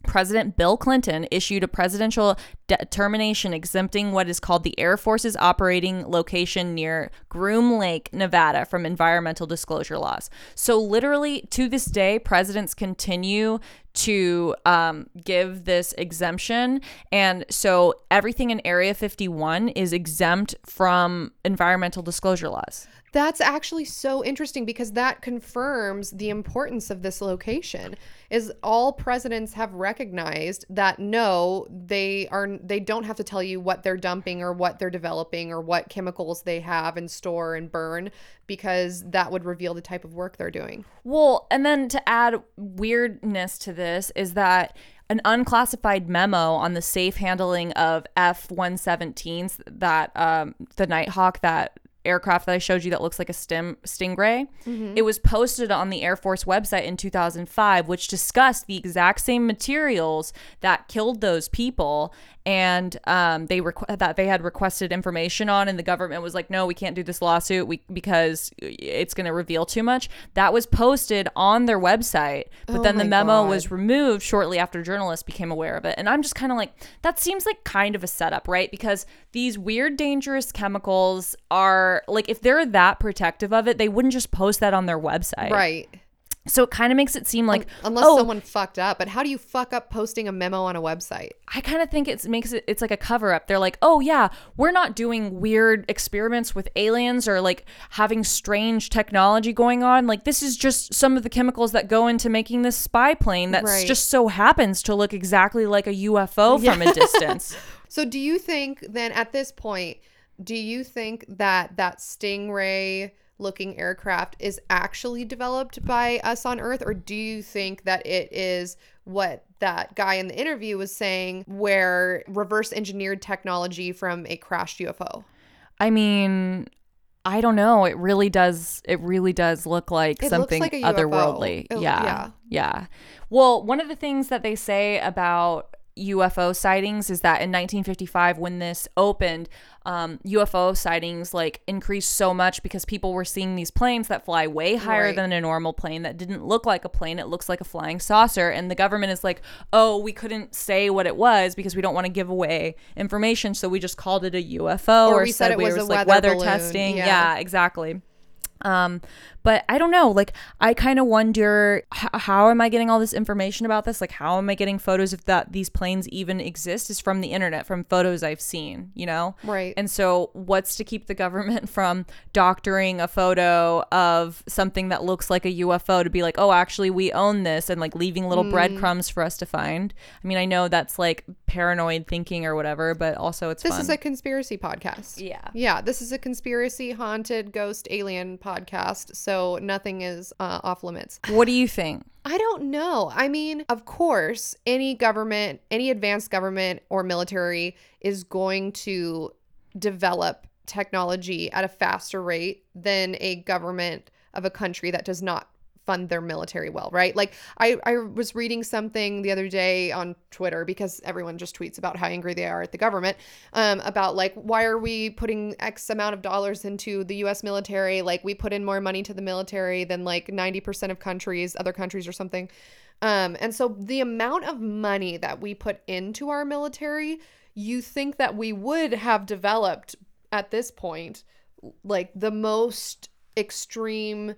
S2: President Bill Clinton issued a presidential determination exempting what is called the Air Force's operating location near Groom Lake, Nevada, from environmental disclosure laws. So, literally, to this day, presidents continue to um, give this exemption. And so, everything in Area 51 is exempt from environmental disclosure laws.
S1: That's actually so interesting because that confirms the importance of this location. Is all presidents have recognized that no, they are they don't have to tell you what they're dumping or what they're developing or what chemicals they have and store and burn because that would reveal the type of work they're doing.
S2: Well, and then to add weirdness to this is that an unclassified memo on the safe handling of F 117s, that um, the Nighthawk, that aircraft that I showed you that looks like a stim- stingray, mm-hmm. it was posted on the Air Force website in 2005, which discussed the exact same materials that killed those people. And um, they requ- that they had requested information on, and the government was like, "No, we can't do this lawsuit we- because it's going to reveal too much." That was posted on their website, but
S1: Oh
S2: then the memo
S1: God.
S2: was removed shortly after journalists became aware of it. And I'm just kind of like, that seems like kind of a setup, right? Because these weird, dangerous chemicals are like, if they're that protective of it, they wouldn't just post that on their website.
S1: Right.
S2: So it kind of makes it seem like,
S1: Unless
S2: oh,
S1: someone fucked up. But how do you fuck up posting a memo on a website?
S2: I kind of think it makes it it's like a cover up. They're like, "Oh yeah, we're not doing weird experiments with aliens or like having strange technology going on. Like this is just some of the chemicals that go into making this spy plane that
S1: Right.
S2: just so happens to look exactly like a UFO from a distance."
S1: So do you think then at this point, do you think that that Stingray looking aircraft is actually developed by us on Earth or do you think that it is what that guy in the interview was saying where reverse engineered technology from a crashed UFO?
S2: I mean, I don't know. It really does. It really does look like
S1: It
S2: something
S1: like
S2: otherworldly.
S1: It-
S2: yeah,
S1: yeah.
S2: yeah. Well, one of the things that they say about UFO sightings is that in 1955, when this opened, um, UFO sightings like increased so much because people were seeing these planes that fly way higher
S1: Right.
S2: than a normal plane that didn't look like a plane. It looks like a flying saucer, and the government is like, "Oh, we couldn't say what it was because we don't want to give away information, so we just called it a UFO
S1: Or
S2: or,
S1: we said it was
S2: like
S1: weather
S2: weather testing."
S1: Yeah.
S2: yeah exactly. Um, but I don't know. Like, I kind of wonder h- how am I getting all this information about this? Like, how am I getting photos of that these planes even exist? Is from the internet, from photos I've seen. You know,
S1: Right.
S2: And so, what's to keep the government from doctoring a photo of something that looks like a UFO to be like, oh, actually, we own this, and like leaving little breadcrumbs for us to find? I mean, I know that's like paranoid thinking or whatever, but also it's
S1: This
S2: fun.
S1: is a conspiracy podcast.
S2: Yeah.
S1: Yeah, this is a conspiracy haunted ghost alien podcast, so nothing is uh, off limits.
S2: what do you think?
S1: I don't know. I mean, of course, any government, any advanced government or military is going to develop technology at a faster rate than a government of a country that does not fund their military well, right? Like I, I was reading something the other day on Twitter because everyone just tweets about how angry they are at the government um, about like why are we putting X amount of dollars into the U.S. military? Like we put in more money to the military than like ninety percent of countries, other countries or something. Um, and so the amount of money that we put into our military, you think that we would have developed at this point like the most extreme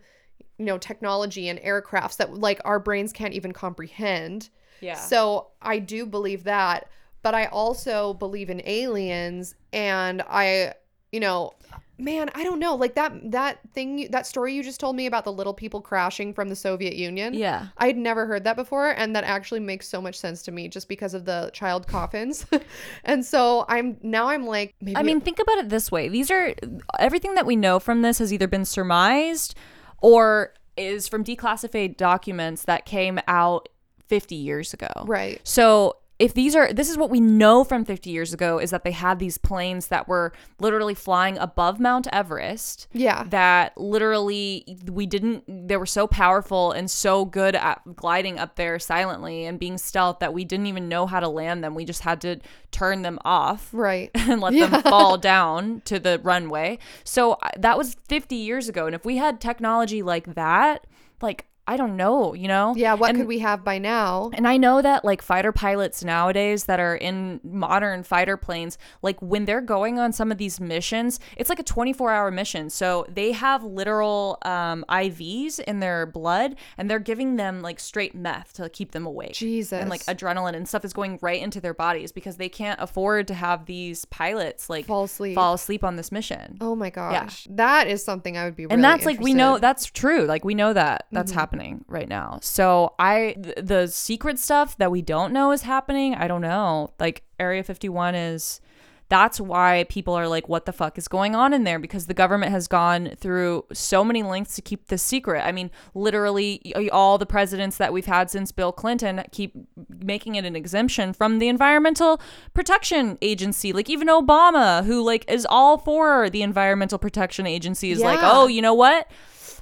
S1: you know technology and aircrafts that like our brains can't even comprehend
S2: Yeah.
S1: so i do believe that but i also believe in aliens and i you know man, I don't know. Like that that thing that story you just told me about the little people crashing from the Soviet Union.
S2: Yeah.
S1: I had never heard that before and that actually makes so much sense to me just because of the child coffins. and so I'm now I'm like maybe
S2: I mean, think about it this way. These are everything that we know from this has either been surmised or is from declassified documents that came out 50 years ago.
S1: Right.
S2: So if these are this is what we know from 50 years ago is that they had these planes that were literally flying above Mount Everest.
S1: Yeah.
S2: That literally we didn't they were so powerful and so good at gliding up there silently and being stealth that we didn't even know how to land them. We just had to turn them off
S1: right.
S2: and let them fall down to the runway. So uh, that was 50 years ago. And if we had technology like that, like, I don't know, you know?
S1: Yeah, what
S2: and,
S1: could we have by now?
S2: And I know that like fighter pilots nowadays that are in modern fighter planes, like when they're going on some of these missions, it's like a 24 hour mission. So they have literal um, IVs in their blood and they're giving them like straight meth to keep them awake.
S1: Jesus.
S2: And like adrenaline and stuff is going right into their bodies because they can't afford to have these pilots like
S1: Fall asleep.
S2: fall asleep on this mission.
S1: Oh my gosh. That is something I would be really
S2: and that's like we know that's true like we know that that's
S1: Mm-hmm.
S2: happening right now. So i th- the secret stuff that we don't know is happening i don't know. Like area 51 is that's why people are like what the fuck is going on in there? Because the government has gone through so many lengths to keep this secret. I mean literally all the presidents that we've had since bill clinton keep making it an exemption from the environmental protection agency. Like even obama who like is all for the environmental protection agency is like oh you know what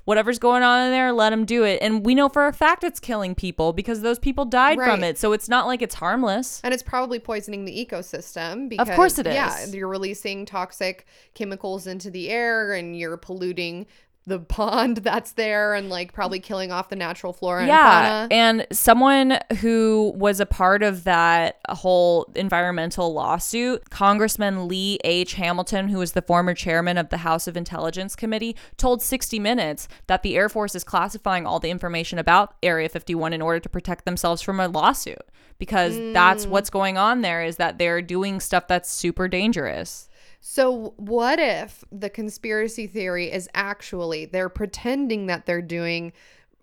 S2: whatever's going on in there let them do it. And we know for a fact it's killing people because those people died from it. So it's not like it's harmless.
S1: And it's probably poisoning the ecosystem because Of
S2: course it is.
S1: Yeah, you're releasing toxic chemicals into the air and you're polluting the pond that's there and like probably killing off the natural flora and
S2: yeah
S1: fauna.
S2: and someone who was a part of that whole environmental lawsuit congressman lee h. Hamilton who was the former chairman of the house of intelligence committee told 60 minutes that the air force is classifying all the information about area 51 in order to protect themselves from a lawsuit because that's mm. what's going on there is that they're doing stuff that's super dangerous
S1: So, what if the conspiracy theory is actually they're pretending that they're doing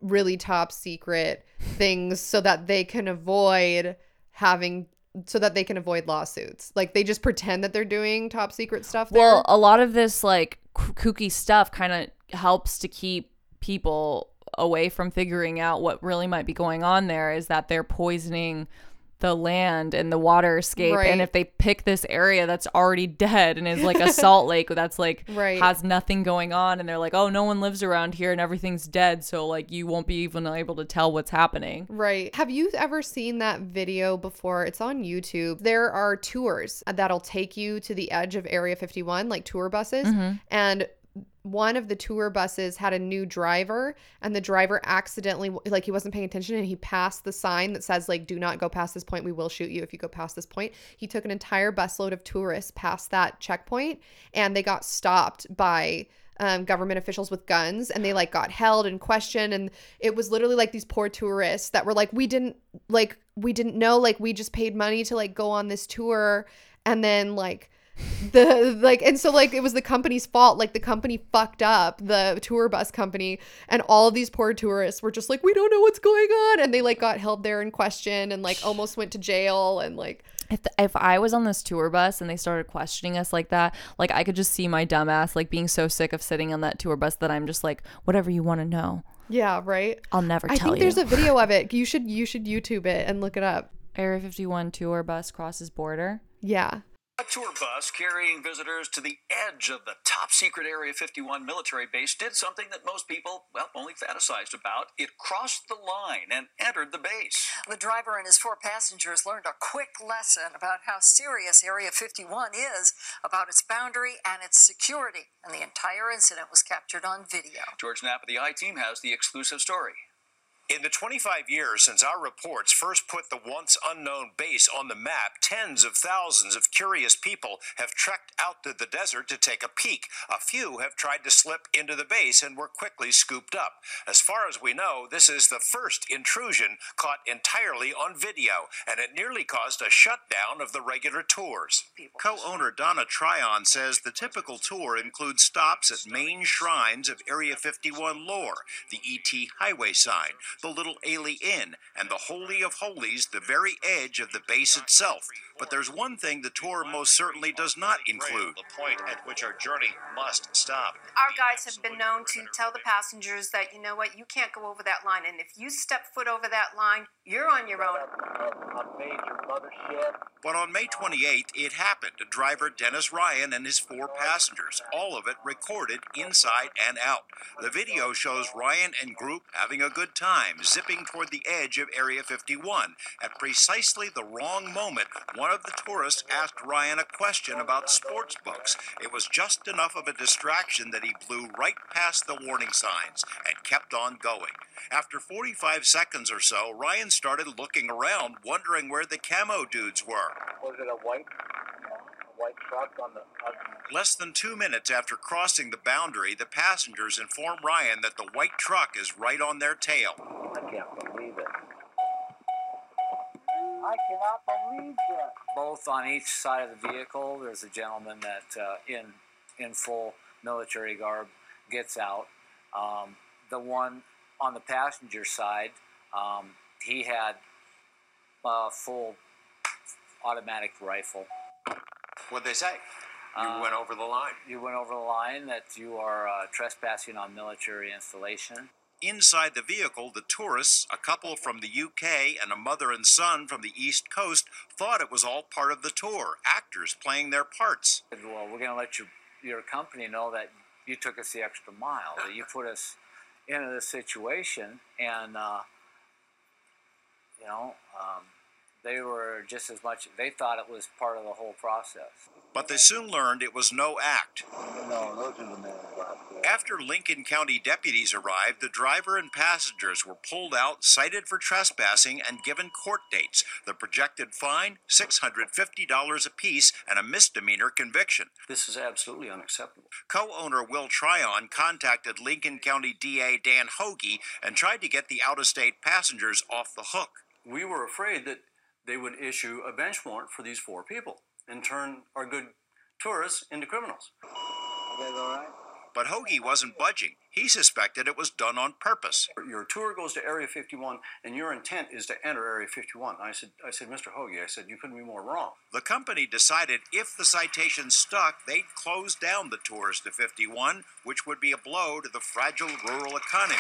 S1: really top secret things so that they can avoid having so that they can avoid lawsuits? Like they just pretend that they're doing top secret stuff there.
S2: Well, a lot of this like kooky stuff kind of helps to keep people away from figuring out what really might be going on there is that they're poisoning the land and the water escape
S1: Right.
S2: and if they pick this area that's already dead and is like a salt lake that's like
S1: Right.
S2: has nothing going on and they're like oh no one lives around here and everything's dead so like you won't be even able to tell what's happening
S1: Right. Have you ever seen that video before? It's on YouTube. There are tours that'll take you to the edge of Area 51, like tour buses. Mm-hmm. And one of the tour buses had a new driver, and the driver accidentally, like, he wasn't paying attention and he passed the sign that says, like, do not go past this point. We will shoot you if you go past this point. He took an entire busload of tourists past that checkpoint, and they got stopped by um, government officials with guns and they like got held and questioned and it was literally like these poor tourists that were like we didn't like we didn't know like we just paid money to like go on this tour and then like the like and so like it was the company's fault. Like the company fucked up the tour bus company and all of these poor tourists were just like we don't know what's going on. And they like got held there in question and like almost went to jail and like
S2: If, if I was on this tour bus and they started questioning us like that, like I could just see my dumbass like being so sick of sitting on that tour bus that I'm just like, whatever you want to know,
S1: yeah right?
S2: I'll never
S1: i
S2: tell you.
S1: I think there's a video of it. You should you should youtube it and look it up.
S2: Area 51 tour bus crosses border.
S1: yeah
S5: A tour bus carrying visitors to the edge of the top secret Area 51 military base did something that most people, well, only fantasized about. It crossed the line and entered the base.
S6: The driver and his four passengers learned a quick lesson about how serious Area 51 is about its boundary and its security, and the entire incident was captured on video.
S5: George Knapp of the I Team has the exclusive story.
S7: In the 25 years since our reports first put the once unknown base on the map, tens of thousands of curious people have trekked out to the desert to take a peek. A few have tried to slip into the base and were quickly scooped up. As far as we know, this is the first intrusion caught entirely on video, and it nearly caused a shutdown of the regular tours. Co owner Donna Tryon says the typical tour includes stops at main shrines of Area 51 lore, the ET highway sign, the Little A'Le'Inn, and the Holy of Holies, the very edge of the base itself. But there's one thing the tour most certainly does not include the point at which our journey must stop.
S8: Our guides have been known to tell the passengers that, you know what, you can't go over that line. And if you step foot over that line, you're on your own.
S3: A.
S7: But on May 28th, it happened. Driver Dennis Ryan and his four passengers, all of it recorded inside and out. The video shows Ryan and group having a good time, zipping toward the edge of Area 51. At precisely the wrong moment, one of the tourists asked Ryan a question about sports books. It was just enough of a distraction that he blew right past the warning signs and kept on going. After 45 seconds or so, Ryan started looking around, wondering where the camo dudes were.
S3: Was it a white, white truck on the? On
S7: Less than two minutes after crossing the boundary, the passengers inform Ryan that the white truck is right on their tail.
S3: I can't believe it. I cannot believe that.
S9: both on each side of the vehicle. There's a gentleman that uh, in in full military garb gets out. Um, the one on the passenger side, um, he had a full automatic rifle.
S7: What'd they say?
S9: You Uh, went
S7: over the line.
S9: You went over the line that you are uh, trespassing on military installation.
S7: Inside the vehicle, the tourists, a couple from the UK and a mother and son from the East Coast, thought it was all part of the tour, actors playing their parts.
S9: well, we're going to let your, your company know that you took us the extra mile, that you put us into this situation. And, uh, you know, um, they were just as much, they thought it was part of the whole process.
S7: But they soon learned it was no act.
S3: No, those are the men.
S7: After Lincoln County deputies arrived, the driver and passengers were pulled out, cited for trespassing, and given court dates. The projected fine $650 apiece and a misdemeanor conviction.
S10: This is absolutely unacceptable.
S7: Co owner Will Tryon contacted Lincoln County DA Dan Hooge and tried to get the out of state passengers off the hook.
S10: We were afraid that they would issue a bench warrant for these four people and turn our good tourists into criminals.
S3: You guys all right?
S7: But Hooge wasn't budging. He suspected it was done on purpose.
S10: Your tour goes to Area 51, and your intent is to enter Area 51. I said, I said, Mr. Hooge, I said, you couldn't be more wrong.
S7: The company decided if the citation stuck, they'd close down the tours to 51, which would be a blow to the fragile rural economy.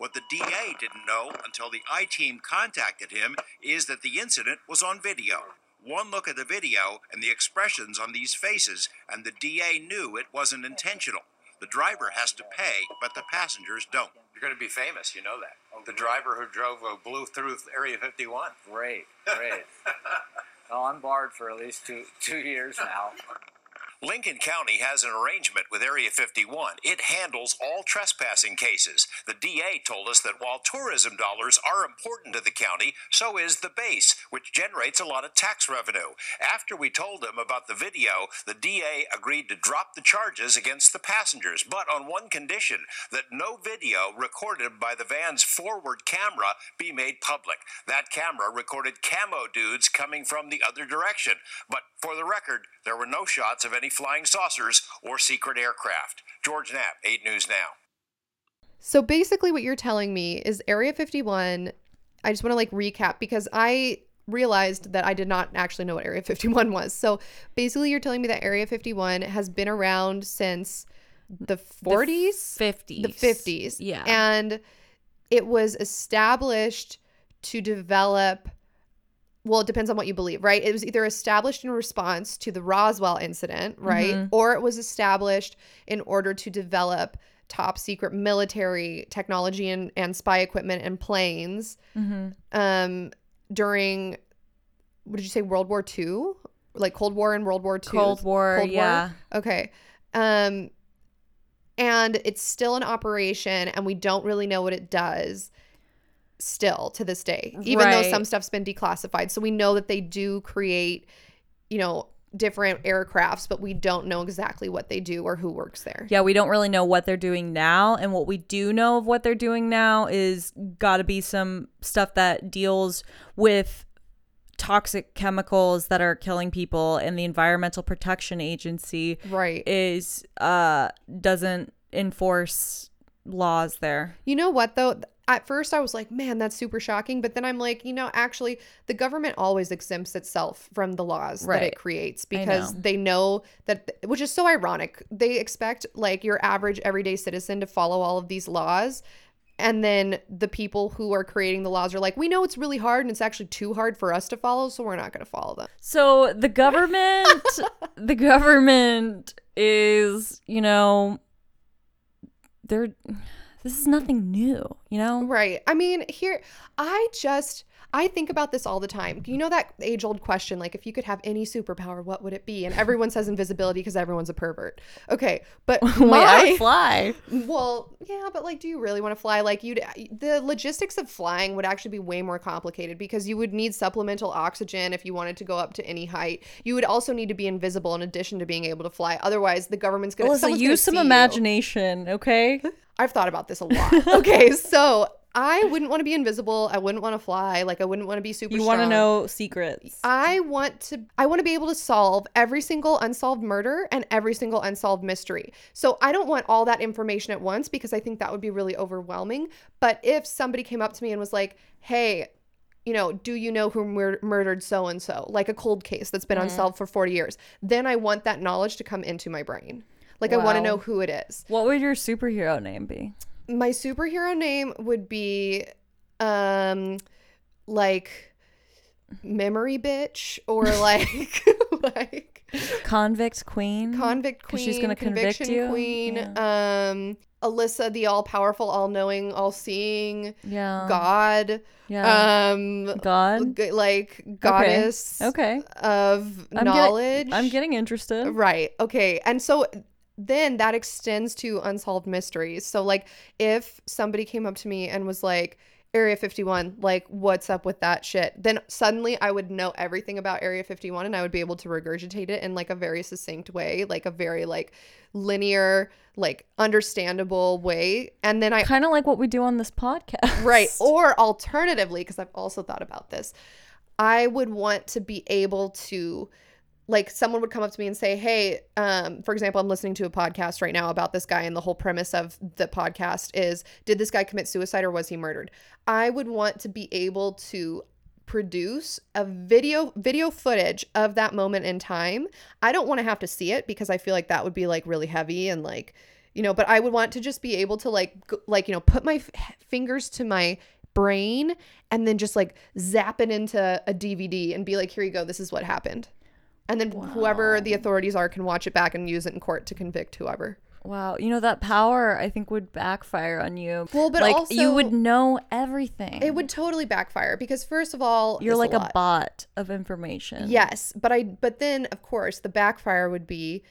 S7: What the DA didn't know until the I team contacted him is that the incident was on video. One look at the video and the expressions on these faces, and the DA knew it wasn't intentional. The driver has to pay, but the passengers don't.
S11: You're going to be famous, you know that. The driver who drove uh, blew through Area 51.
S9: Great, great. well, I'm barred for at least two, two years now.
S7: Lincoln County has an arrangement with Area 51. It handles all trespassing cases. The DA told us that while tourism dollars are important to the county, so is the base, which generates a lot of tax revenue. After we told him about the video, the DA agreed to drop the charges against the passengers, but on one condition that no video recorded by the van's forward camera be made public. That camera recorded camo dudes coming from the other direction. But for the record, there were no shots of any flying saucers or secret aircraft. George Knapp, 8 News Now.
S1: So basically, what you're telling me is Area 51. I just want to like recap because I realized that I did not actually know what Area 51 was. So basically, you're telling me that Area 51 has been around since the 40s,
S2: 50s.
S1: the 50s.
S2: Yeah.
S1: And it was established to develop well, it depends on what you believe, right? It was either established in response to the Roswell incident, right?
S2: Mhm.
S1: Or it was established in order to develop top secret military technology and, and spy equipment and planes
S2: Mm-hmm.
S1: um, during, what did you say, World War II? Like Cold War and World War II?
S2: Cold War, yeah.
S1: Okay. Um, and it's still an operation and we don't really know what it does still to this day even though some stuff's been declassified. So we know that they do create you know different aircrafts but we don't know exactly what they do or who works there.
S2: Yeah, we don't really know what they're doing now. And what we do know of what they're doing now is got to be some stuff that deals with toxic chemicals that are killing people and the environmental protection agency
S1: right.
S2: is uh doesn't enforce laws there.
S1: You know what though? At first I was like, man, that's super shocking. But then I'm like, you know, actually, the government always exempts itself from the laws that it creates because
S2: know.
S1: they know that, which is so ironic. They expect like your average everyday citizen to follow all of these laws. And then the people who are creating the laws are like, we know it's really hard and it's actually too hard for us to follow, so we're not going to follow them.
S2: So the government, the government is, you know, they're. This is nothing new, you know.
S1: Right. I mean, here, I just, I think about this all the time. You know that age old question, like, if you could have any superpower, what would it be? And everyone says invisibility because everyone's a pervert. Okay. But
S2: Wait, I
S1: my-
S2: would fly.
S1: Well, yeah, but like, do you really want to fly? Like, you'd, uh, the logistics of flying would actually be way more complicated because you would need supplemental oxygen if you wanted to go up to any height. You would also need to be invisible in addition to being able to fly. Otherwise, the government's going to
S2: use some imagination, okay?
S1: I've thought about this a lot. Okay, so I wouldn't want to be invisible. I wouldn't want to fly. Like I wouldn't want to be super.
S2: You want to know secrets.
S1: I want to. I want to be able to solve every single unsolved murder and every single unsolved mystery. So I don't want all that information at once because I think that would be really overwhelming. But if somebody came up to me and was like, "Hey," you know, do you know who mur- murdered so and so? Like a cold case that's been
S2: Mhm.
S1: unsolved for 40 years. Then I want that knowledge to come into my brain. Like I want to know who it is.
S2: What would your superhero name be?
S1: My superhero name would be um like memory bitch or like like
S2: Convict Queen.
S1: convict queen
S2: she's gonna convict you?
S1: queen um alyssa the all-powerful all-knowing all-seeing
S2: Yeah.
S1: god
S2: Yeah.
S1: um
S2: God?
S1: g- like goddess
S2: Okay.
S1: of
S2: I'm get-
S1: knowledge
S2: I'm getting interested.
S1: Right. Okay. And so then that extends to unsolved mysteries. So like if somebody came up to me and was like Area 51, like what's up with that shit? Then suddenly I would know everything about Area 51 and I would be able to regurgitate it in like a very succinct way, like a very like linear, like understandable way. And then I
S2: kind of like what we do on this podcast.
S1: Right. Or alternatively, because I've also thought about this, I would want to be able to like someone would come up to me and say, Hey, um, for example, I'm listening to a podcast right now about this guy, and the whole premise of the podcast is did this guy commit suicide or was he murdered? I would want to be able to produce a video video footage of that moment in time. I don't want to have to see it because I feel like that would be like really heavy and like you know, but I would want to just be able to like like you know, put my f- fingers to my brain and then just like zap it into a DVD and be like here you go, this is what happened. And then whoever the authorities are can watch it back and use it in court to convict whoever.
S2: Wow, you know that power I think would backfire on you.
S1: Well, but
S2: like
S1: also
S2: you would know everything.
S1: It would totally backfire because first of all,
S2: You're like a,
S1: lot.
S2: bot of information.
S1: Yes, but I but then of course the backfire would be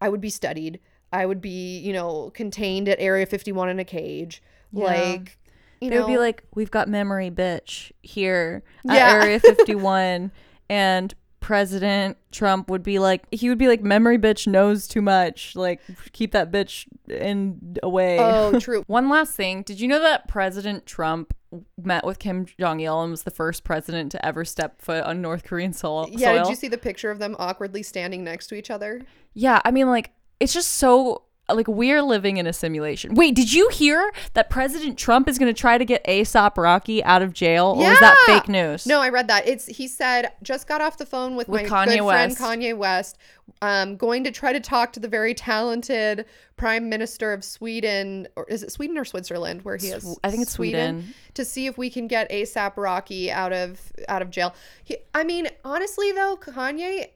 S1: I would be studied. I would be, you know, contained at Area 51 in a cage.
S2: Yeah.
S1: Like you
S2: they
S1: know,
S2: would be like, "We've got memory, bitch, here at
S1: Yeah.
S2: Area 51," and President Trump would be like, he would be like, "Memory, bitch, knows too much. Like, keep that bitch in away."
S1: Oh, true.
S2: One last thing: Did you know that President Trump met with Kim Jong Il and was the first president to ever step foot on North Korean soil?
S1: Yeah, did you see the picture of them awkwardly standing next to each other?
S2: Yeah, I mean, like, it's just so like we're living in a simulation. Wait, did you hear that President Trump is going to try to get ASAP Rocky out of jail, or is that fake news?
S1: No, I read that. It's he said just got off the phone with,
S2: With
S1: my
S2: Kanye
S1: good
S2: West.
S1: friend Kanye West. Um, going to try to talk to the very talented Prime Minister of Sweden, or is it Sweden or Switzerland, where he is?
S2: I think it's Sweden.
S1: To see if we can get ASAP Rocky out of out of jail. He, I mean, honestly though, Kanye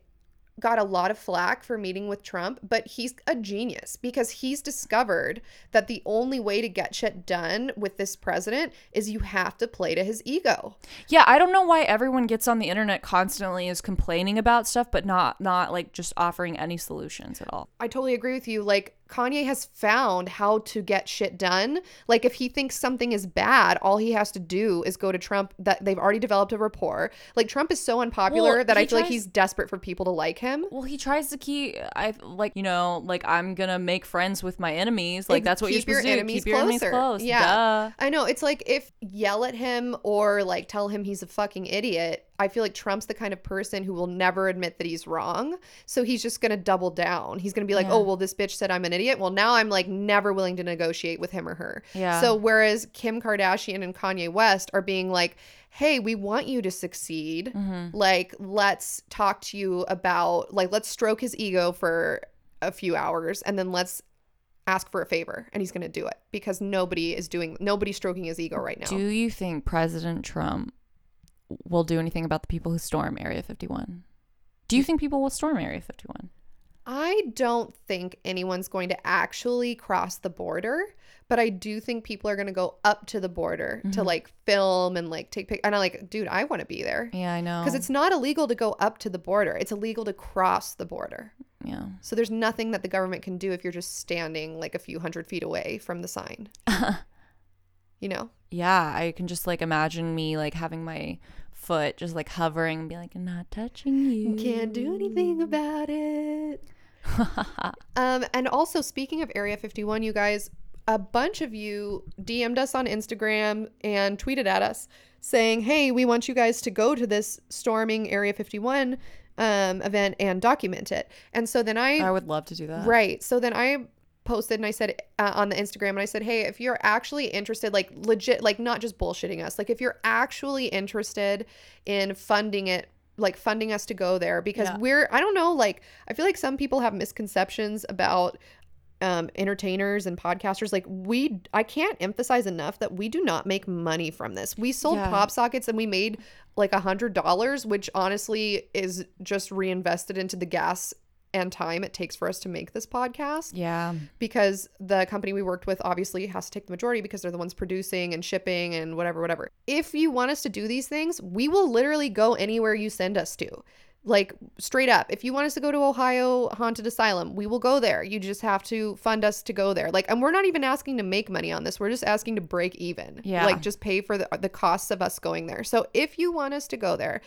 S1: got a lot of flack for meeting with Trump, but he's a genius because he's discovered that the only way to get shit done with this president is you have to play to his ego.
S2: Yeah, I don't know why everyone gets on the internet constantly is complaining about stuff, but not not like just offering any solutions at all.
S1: I totally agree with you. Like Kanye has found how to get shit done. Like if he thinks something is bad, all he has to do is go to Trump that they've already developed a rapport. Like Trump is so unpopular
S2: Well,
S1: that I feel like he's desperate for people to like him.
S2: Well, he tries to keep I like you know like I'm gonna make friends with my enemies. Like that's what you're
S1: keep your
S2: to do. Keep your enemies
S1: closer.
S2: close.
S1: Yeah.
S2: Duh.
S1: I know. It's like if yell at him or like tell him he's a fucking idiot. I feel like Trump's the kind of person who will never admit that he's wrong. So he's just going to double down. He's going to be like,
S2: Yeah.
S1: oh, well, this bitch said I'm an idiot. Well, now I'm like never willing to negotiate with him or her.
S2: Yeah.
S1: So whereas Kim Kardashian and Kanye West are being like, hey, we want you to succeed.
S2: Mm-hmm.
S1: Like, let's talk to you about, like, let's stroke his ego for a few hours and then let's ask for a favor and he's going to do it because nobody is doing nobody's stroking his ego right now.
S2: Do you think President Trump will do anything about the people who storm Area 51? Do you think people will storm Area 51?
S1: I don't think anyone's going to actually cross the border, but I do think people are going to go up to the border to
S2: Mhm.
S1: like film and like take pictures. and I'm like, dude, I want to be there.
S2: Yeah, I know.
S1: Because it's not illegal to go up to the border. It's illegal to cross the border.
S2: yeah.
S1: So there's nothing that the government can do if you're just standing like a few hundred feet away from the sign. you know?
S2: Yeah, I can just like imagine me like having my foot just like hovering and be like, not touching you.
S1: Can't do anything about it. um, and also speaking of Area 51, you guys, a bunch of you DM'd us on Instagram and tweeted at us saying, "Hey, we want you guys to go to this storming Area 51 um, event and document it." And so then I
S2: I would love to do that.
S1: Right. So then I posted and I said uh, on the Instagram and I said, "Hey, if you're actually interested like legit like not just bullshitting us, like if you're actually interested in funding it like funding us to go there because
S2: Yeah.
S1: we're I don't know like I feel like some people have misconceptions about um entertainers and podcasters like we I can't emphasize enough that we do not make money from this. We sold
S2: Yeah.
S1: pop sockets and we made like a hundred dollars, which honestly is just reinvested into the gas and time it takes for us to make this podcast
S2: Yeah.
S1: because the company we worked with obviously has to take the majority because they're the ones producing and shipping and whatever whatever. If you want us to do these things, we will literally go anywhere you send us to. Like straight up, if you want us to go to Ohio Haunted Asylum, we will go there. You just have to fund us to go there. Like and we're not even asking to make money on this. We're just asking to break even.
S2: Yeah.
S1: Like just pay for the the costs of us going there. So if you want us to go there,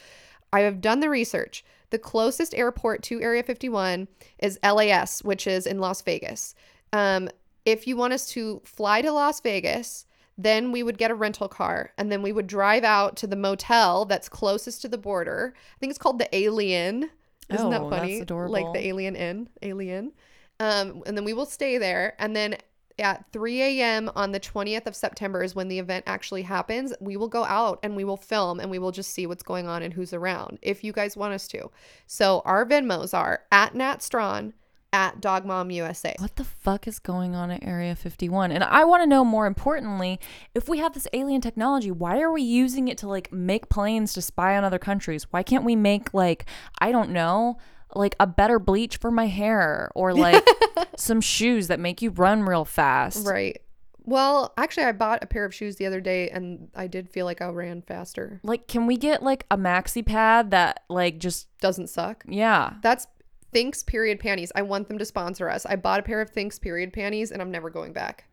S1: I have done the research. The closest airport to Area 51 is LAS, which is in Las Vegas. Um, if you want us to fly to Las Vegas, then we would get a rental car and then we would drive out to the motel that's closest to the border. I think it's called the Alien. Isn't that
S2: Oh, that's
S1: funny? Like the Alien Inn, Alien. Um, and then we will stay there. And then at 3 a.m. on the 20th of September is when the event actually happens. We will go out and we will film and we will just see what's going on and who's around if you guys want us to. So our Venmos are at Nat Strawn, at Dog Mom USA.
S2: What the fuck is going on at Area 51? And I want to know more importantly, if we have this alien technology, why are we using it to like make planes to spy on other countries? Why can't we make like, I don't know, like a better bleach for my hair or like some shoes that make you run real fast?
S1: Right. Well, actually, I bought a pair of shoes the other day and I did feel like I ran faster.
S2: Like, can we get like a maxi pad that like just
S1: Doesn't suck.
S2: yeah?
S1: That's Thinx period panties. I want them to sponsor us. I bought a pair of Thinx period panties and I'm never going back.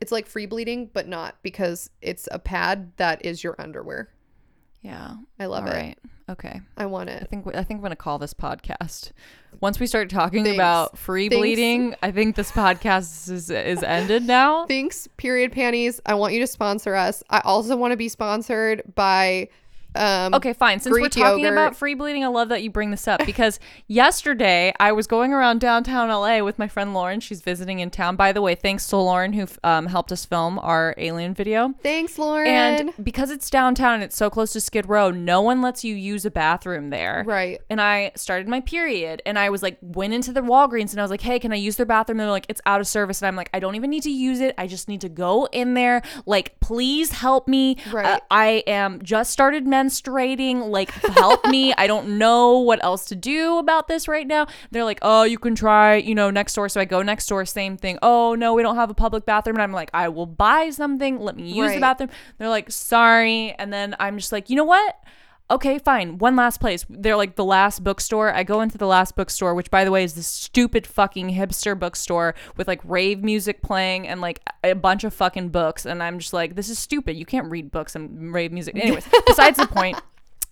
S1: It's like free bleeding, but not because it's a pad that is your underwear.
S2: Yeah.
S1: I love
S2: All
S1: it.
S2: right. Okay.
S1: I want it.
S2: I think I think I'm gonna call this podcast. Once we start talking
S1: Thanks.
S2: about free
S1: Thanks.
S2: bleeding, I think this podcast is is ended now.
S1: Thanks, period panties. I want you to sponsor us. I also want to be sponsored by um
S2: Okay, fine. Since we're talking
S1: yogurt.
S2: about free bleeding, I love that you bring this up because yesterday I was going around downtown LA with my friend Lauren. She's visiting in town. By the way, thanks to Lauren who um, helped us film our alien video.
S1: Thanks, Lauren.
S2: And because it's downtown and it's so close to Skid Row, no one lets you use a bathroom there.
S1: Right.
S2: And I started my period and I was like, went into the Walgreens and I was like, hey, can I use their bathroom? They're like, it's out of service. And I'm like, I don't even need to use it. I just need to go in there. Like, please help me.
S1: Right.
S2: Uh, I am just started menstruating. Like, help me. I don't know what else to do about this right now. They're like, oh, you can try, you know, next door. So I go next door, same thing. Oh, no, we don't have a public bathroom. And I'm like, I will buy something. Let me use the bathroom. They're like, sorry. And then I'm just like, you know what? Okay, fine. One last place. They're like the last bookstore. I go into the last bookstore, which by the way is this stupid fucking hipster bookstore with like rave music playing and like a bunch of fucking books. And I'm just like, this is stupid. You can't read books and rave music. Anyways, besides the point.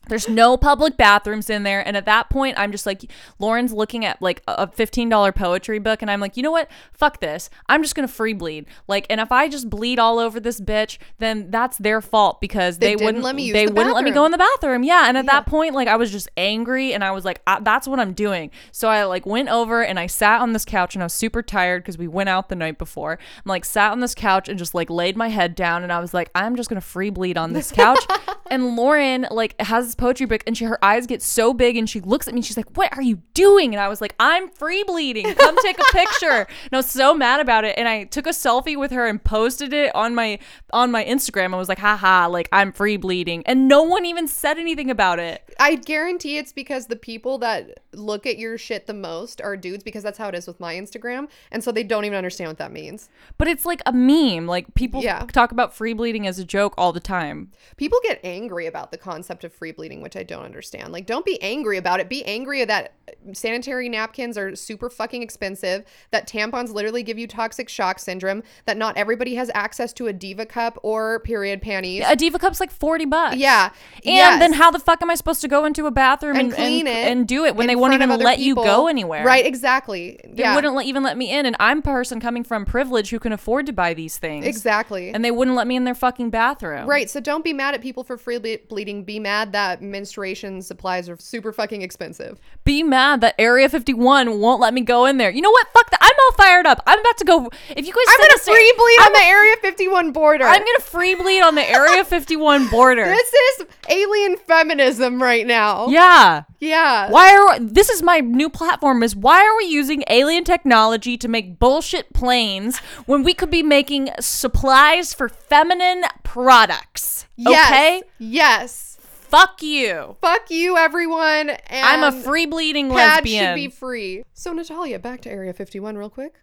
S2: There's no public bathrooms in there. And at that point, I'm just like, Lauren's looking at like a $15 poetry book. And I'm like, you know what? Fuck this. I'm just going to free bleed. Like, and if I just bleed all over this bitch, then that's their fault because
S1: They
S2: they, wouldn't
S1: let me use
S2: they
S1: the
S2: wouldn't let me go in the bathroom. Yeah. And at that point, like, I was just angry and I was like, I, that's what I'm doing. So I like went over and I sat on this couch and I was super tired because we went out the night before. I'm like, sat on this couch and just like laid my head down and I was like, I'm just going to free bleed on this couch. and Lauren like has poetry book and she her eyes get so big and she looks at me and she's like, "What are you doing?" And I was like, "I'm free bleeding. Come take a picture." and I was so mad about it and I took a selfie with her and posted it on my on my Instagram. I was like, "Haha, like I'm free bleeding." And no one even said anything about it.
S1: I guarantee it's because the people that look at your shit the most are dudes because that's how it is with my Instagram. And so they don't even understand what that means.
S2: But it's like a meme. Like people
S1: Yeah.
S2: talk about free bleeding as a joke all the time.
S1: People get angry about the concept of free bleeding, which I don't understand. Like, don't be angry about it. Be angry that sanitary napkins are super fucking expensive, that tampons literally give you toxic shock syndrome, that not everybody has access to a Diva cup or period panties.
S2: A Diva Cup's like 40 bucks.
S1: Yeah.
S2: And then how the fuck am I supposed to go into a bathroom
S1: and
S2: and,
S1: clean
S2: and,
S1: it
S2: and do it when they won't even let you go anywhere?
S1: Right, exactly.
S2: They
S1: yeah.
S2: wouldn't let, even let me in. And I'm a person coming from privilege who can afford to buy these things.
S1: Exactly.
S2: And they wouldn't let me in their fucking bathroom.
S1: Right, so don't be mad at people for free ble- bleeding. Be mad that menstruation supplies are super fucking expensive.
S2: Be mad that Area 51 won't let me go in there. You know what? Fuck that. I'm all fired up. I'm about to go. If you guys
S1: I'm gonna free bleed
S2: I'm
S1: on the Area 51 border.
S2: I'm gonna free bleed on the Area 51 border.
S1: This is alien feminism right now.
S2: yeah.
S1: Yeah.
S2: Why are this is my new platform is why are we using alien technology to make bullshit planes when we could be making supplies for feminine products?
S1: Yes.
S2: Okay?
S1: Yes.
S2: Fuck you.
S1: Fuck you, everyone. And
S2: I'm a free bleeding
S1: Pad
S2: lesbian.
S1: should be free. So Natalia, back to Area 51 real quick.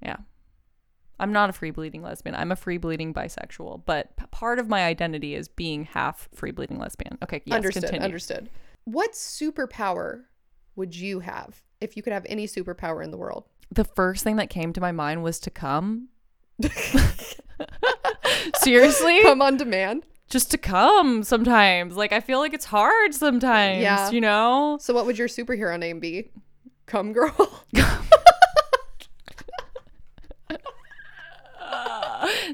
S2: Yeah. I'm not a free bleeding lesbian. I'm a free bleeding bisexual, but p- part of my identity is being half free bleeding lesbian. Okay, yes,
S1: understood.
S2: continue.
S1: Understood. What superpower would you have if you could have any superpower in the world?
S2: The first thing that came to my mind was to come. Seriously?
S1: Come on demand.
S2: Just to come sometimes. Like I feel like it's hard sometimes,
S1: Yeah.
S2: you know?
S1: So what would your superhero name be? Come girl.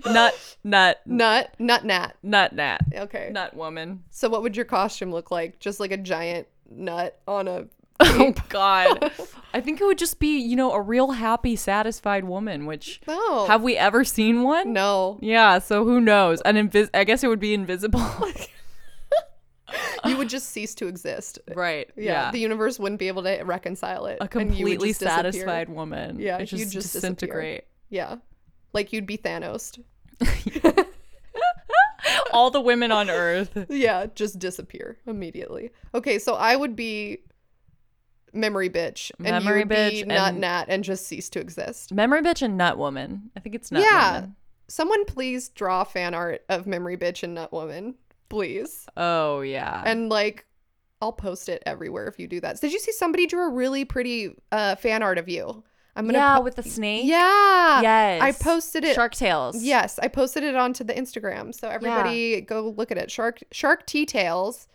S2: Nut nut
S1: Nut. Nut nat.
S2: nut nat.
S1: Okay.
S2: Nut woman.
S1: So what would your costume look like? Just like a giant nut on a
S2: Oh god. I think it would just be, you know, a real happy, satisfied woman, which
S1: No.
S2: have we ever seen one?
S1: No.
S2: Yeah, so who knows? An invis I guess it would be invisible.
S1: You would just cease to exist.
S2: right.
S1: Yeah,
S2: Yeah.
S1: The universe wouldn't be able to reconcile it.
S2: a
S1: and you would
S2: completely
S1: just disappear.
S2: satisfied woman.
S1: Yeah,
S2: it
S1: you'd
S2: just,
S1: just disappear.
S2: disintegrate.
S1: Yeah. Like you'd be Thanos.
S2: All the women on earth.
S1: Yeah, just disappear immediately. Okay, so I would be memory bitch, and
S2: Memory
S1: you would be
S2: bitch
S1: nut
S2: and-
S1: nat, and just cease to exist.
S2: Memory bitch and nut woman. I think it's nut
S1: yeah.
S2: woman.
S1: Someone please draw fan art of memory bitch and nut woman, please.
S2: Oh yeah.
S1: And like, I'll post it everywhere if you do that. Did you see somebody drew a really pretty uh, fan art of you? I'm gonna
S2: yeah,
S1: po-
S2: with the snake.
S1: yeah
S2: Yes.
S1: I posted it.
S2: Shark tails.
S1: Yes, I posted it onto the Instagram. So everybody go look at it. Shark Shark Tea Tails.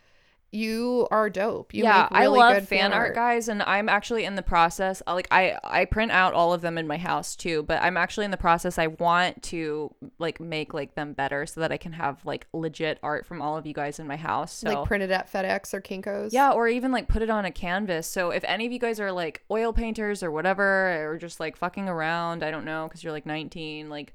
S1: You are dope. You
S2: yeah,
S1: really
S2: I love
S1: good
S2: fan art, guys, and I'm actually in the process. uh, Like, I I print out all of them in my house too, but I'm actually in the process. I want to like make like them better so that I can have like legit art from all of you guys in my house. So
S1: Like printed at FedEx or Kinkos.
S2: Yeah, or even like put it on a canvas. So if any of you guys are like oil painters or whatever, or just like fucking around, I don't know, because you're like 19, like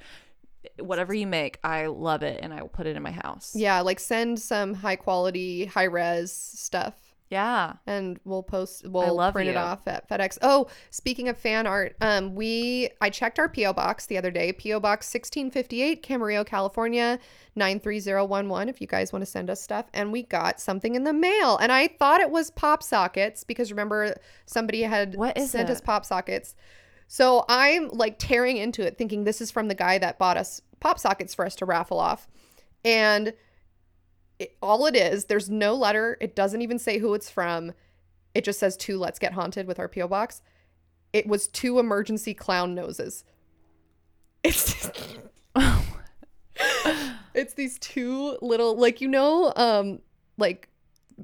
S2: whatever you make, I love it and I will put it in my house.
S1: Yeah, like send some high quality, high res stuff.
S2: Yeah.
S1: And we'll post we'll print it off at FedEx. Oh, speaking of fan art, um we I checked our PO box the other day. PO box 1658 Camarillo, California 93011 if you guys want to send us stuff and we got something in the mail. And I thought it was pop sockets because remember somebody had
S2: What is
S1: sent us pop sockets. So I'm like tearing into it thinking this is from the guy that bought us pop sockets for us to raffle off. And it, all it is, there's no letter. It doesn't even say who it's from. It just says to Let's Get Haunted with our P.O. box. It was two emergency clown noses. It's it's these two little like you know um like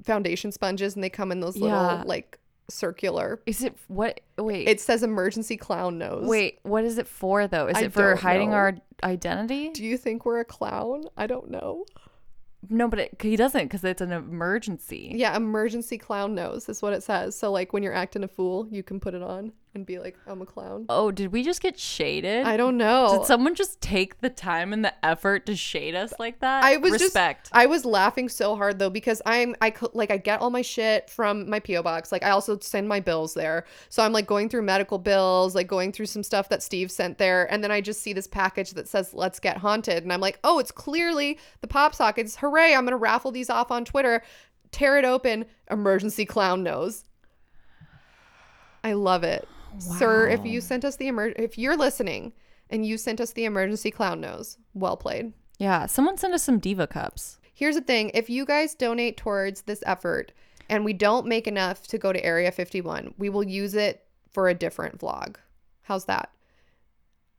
S1: foundation sponges and they come in those little
S2: Yeah.
S1: like circular.
S2: Is it what? Wait.
S1: It says emergency clown nose.
S2: Wait, what is it for though? Is
S1: I
S2: it for hiding
S1: know.
S2: our identity?
S1: Do you think we're a clown? I don't know.
S2: No, but it, he doesn't because it's an emergency.
S1: Yeah, emergency clown nose is what it says. So like when you're acting a fool, you can put it on and be like, I'm a clown.
S2: Oh, did we just get shaded?
S1: I don't know.
S2: Did someone just take the time and the effort to shade us like that?
S1: I was
S2: respect.
S1: just I was laughing so hard though because I'm I like I get all my shit from my PO box. Like I also send my bills there. So I'm like going through medical bills, like going through some stuff that Steve sent there, and then I just see this package that says "Let's Get Haunted," and I'm like, oh, it's clearly the pop sockets. Hooray! I'm gonna raffle these off on Twitter. Tear it open. Emergency clown nose. I love it, sir. If you sent us the emer, if you're listening and you sent us the emergency clown nose, well played.
S2: yeah, someone send us some diva cups.
S1: Here's the thing if you guys donate towards this effort and we don't make enough to go to Area 51, we will use it for a different vlog. How's that?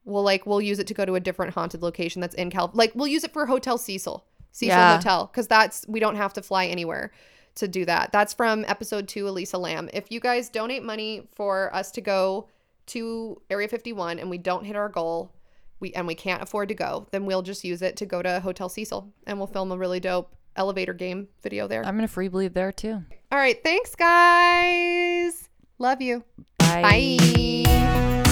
S1: We'll like we'll use it to go to a different haunted location that's in Cal. Like we'll use it for Hotel Cecil, Cecil
S2: Yeah.
S1: Hotel, because that's we don't have to fly anywhere to do that. That's from episode two, Elisa Lam. If you guys donate money for us to go to Area 51 and we don't hit our goal, we and we can't afford to go, then we'll just use it to go to Hotel Cecil and we'll film a really dope elevator game video there.
S2: I'm gonna free bleed there too.
S1: All right, thanks guys. Love you.
S2: Bye.
S1: Bye.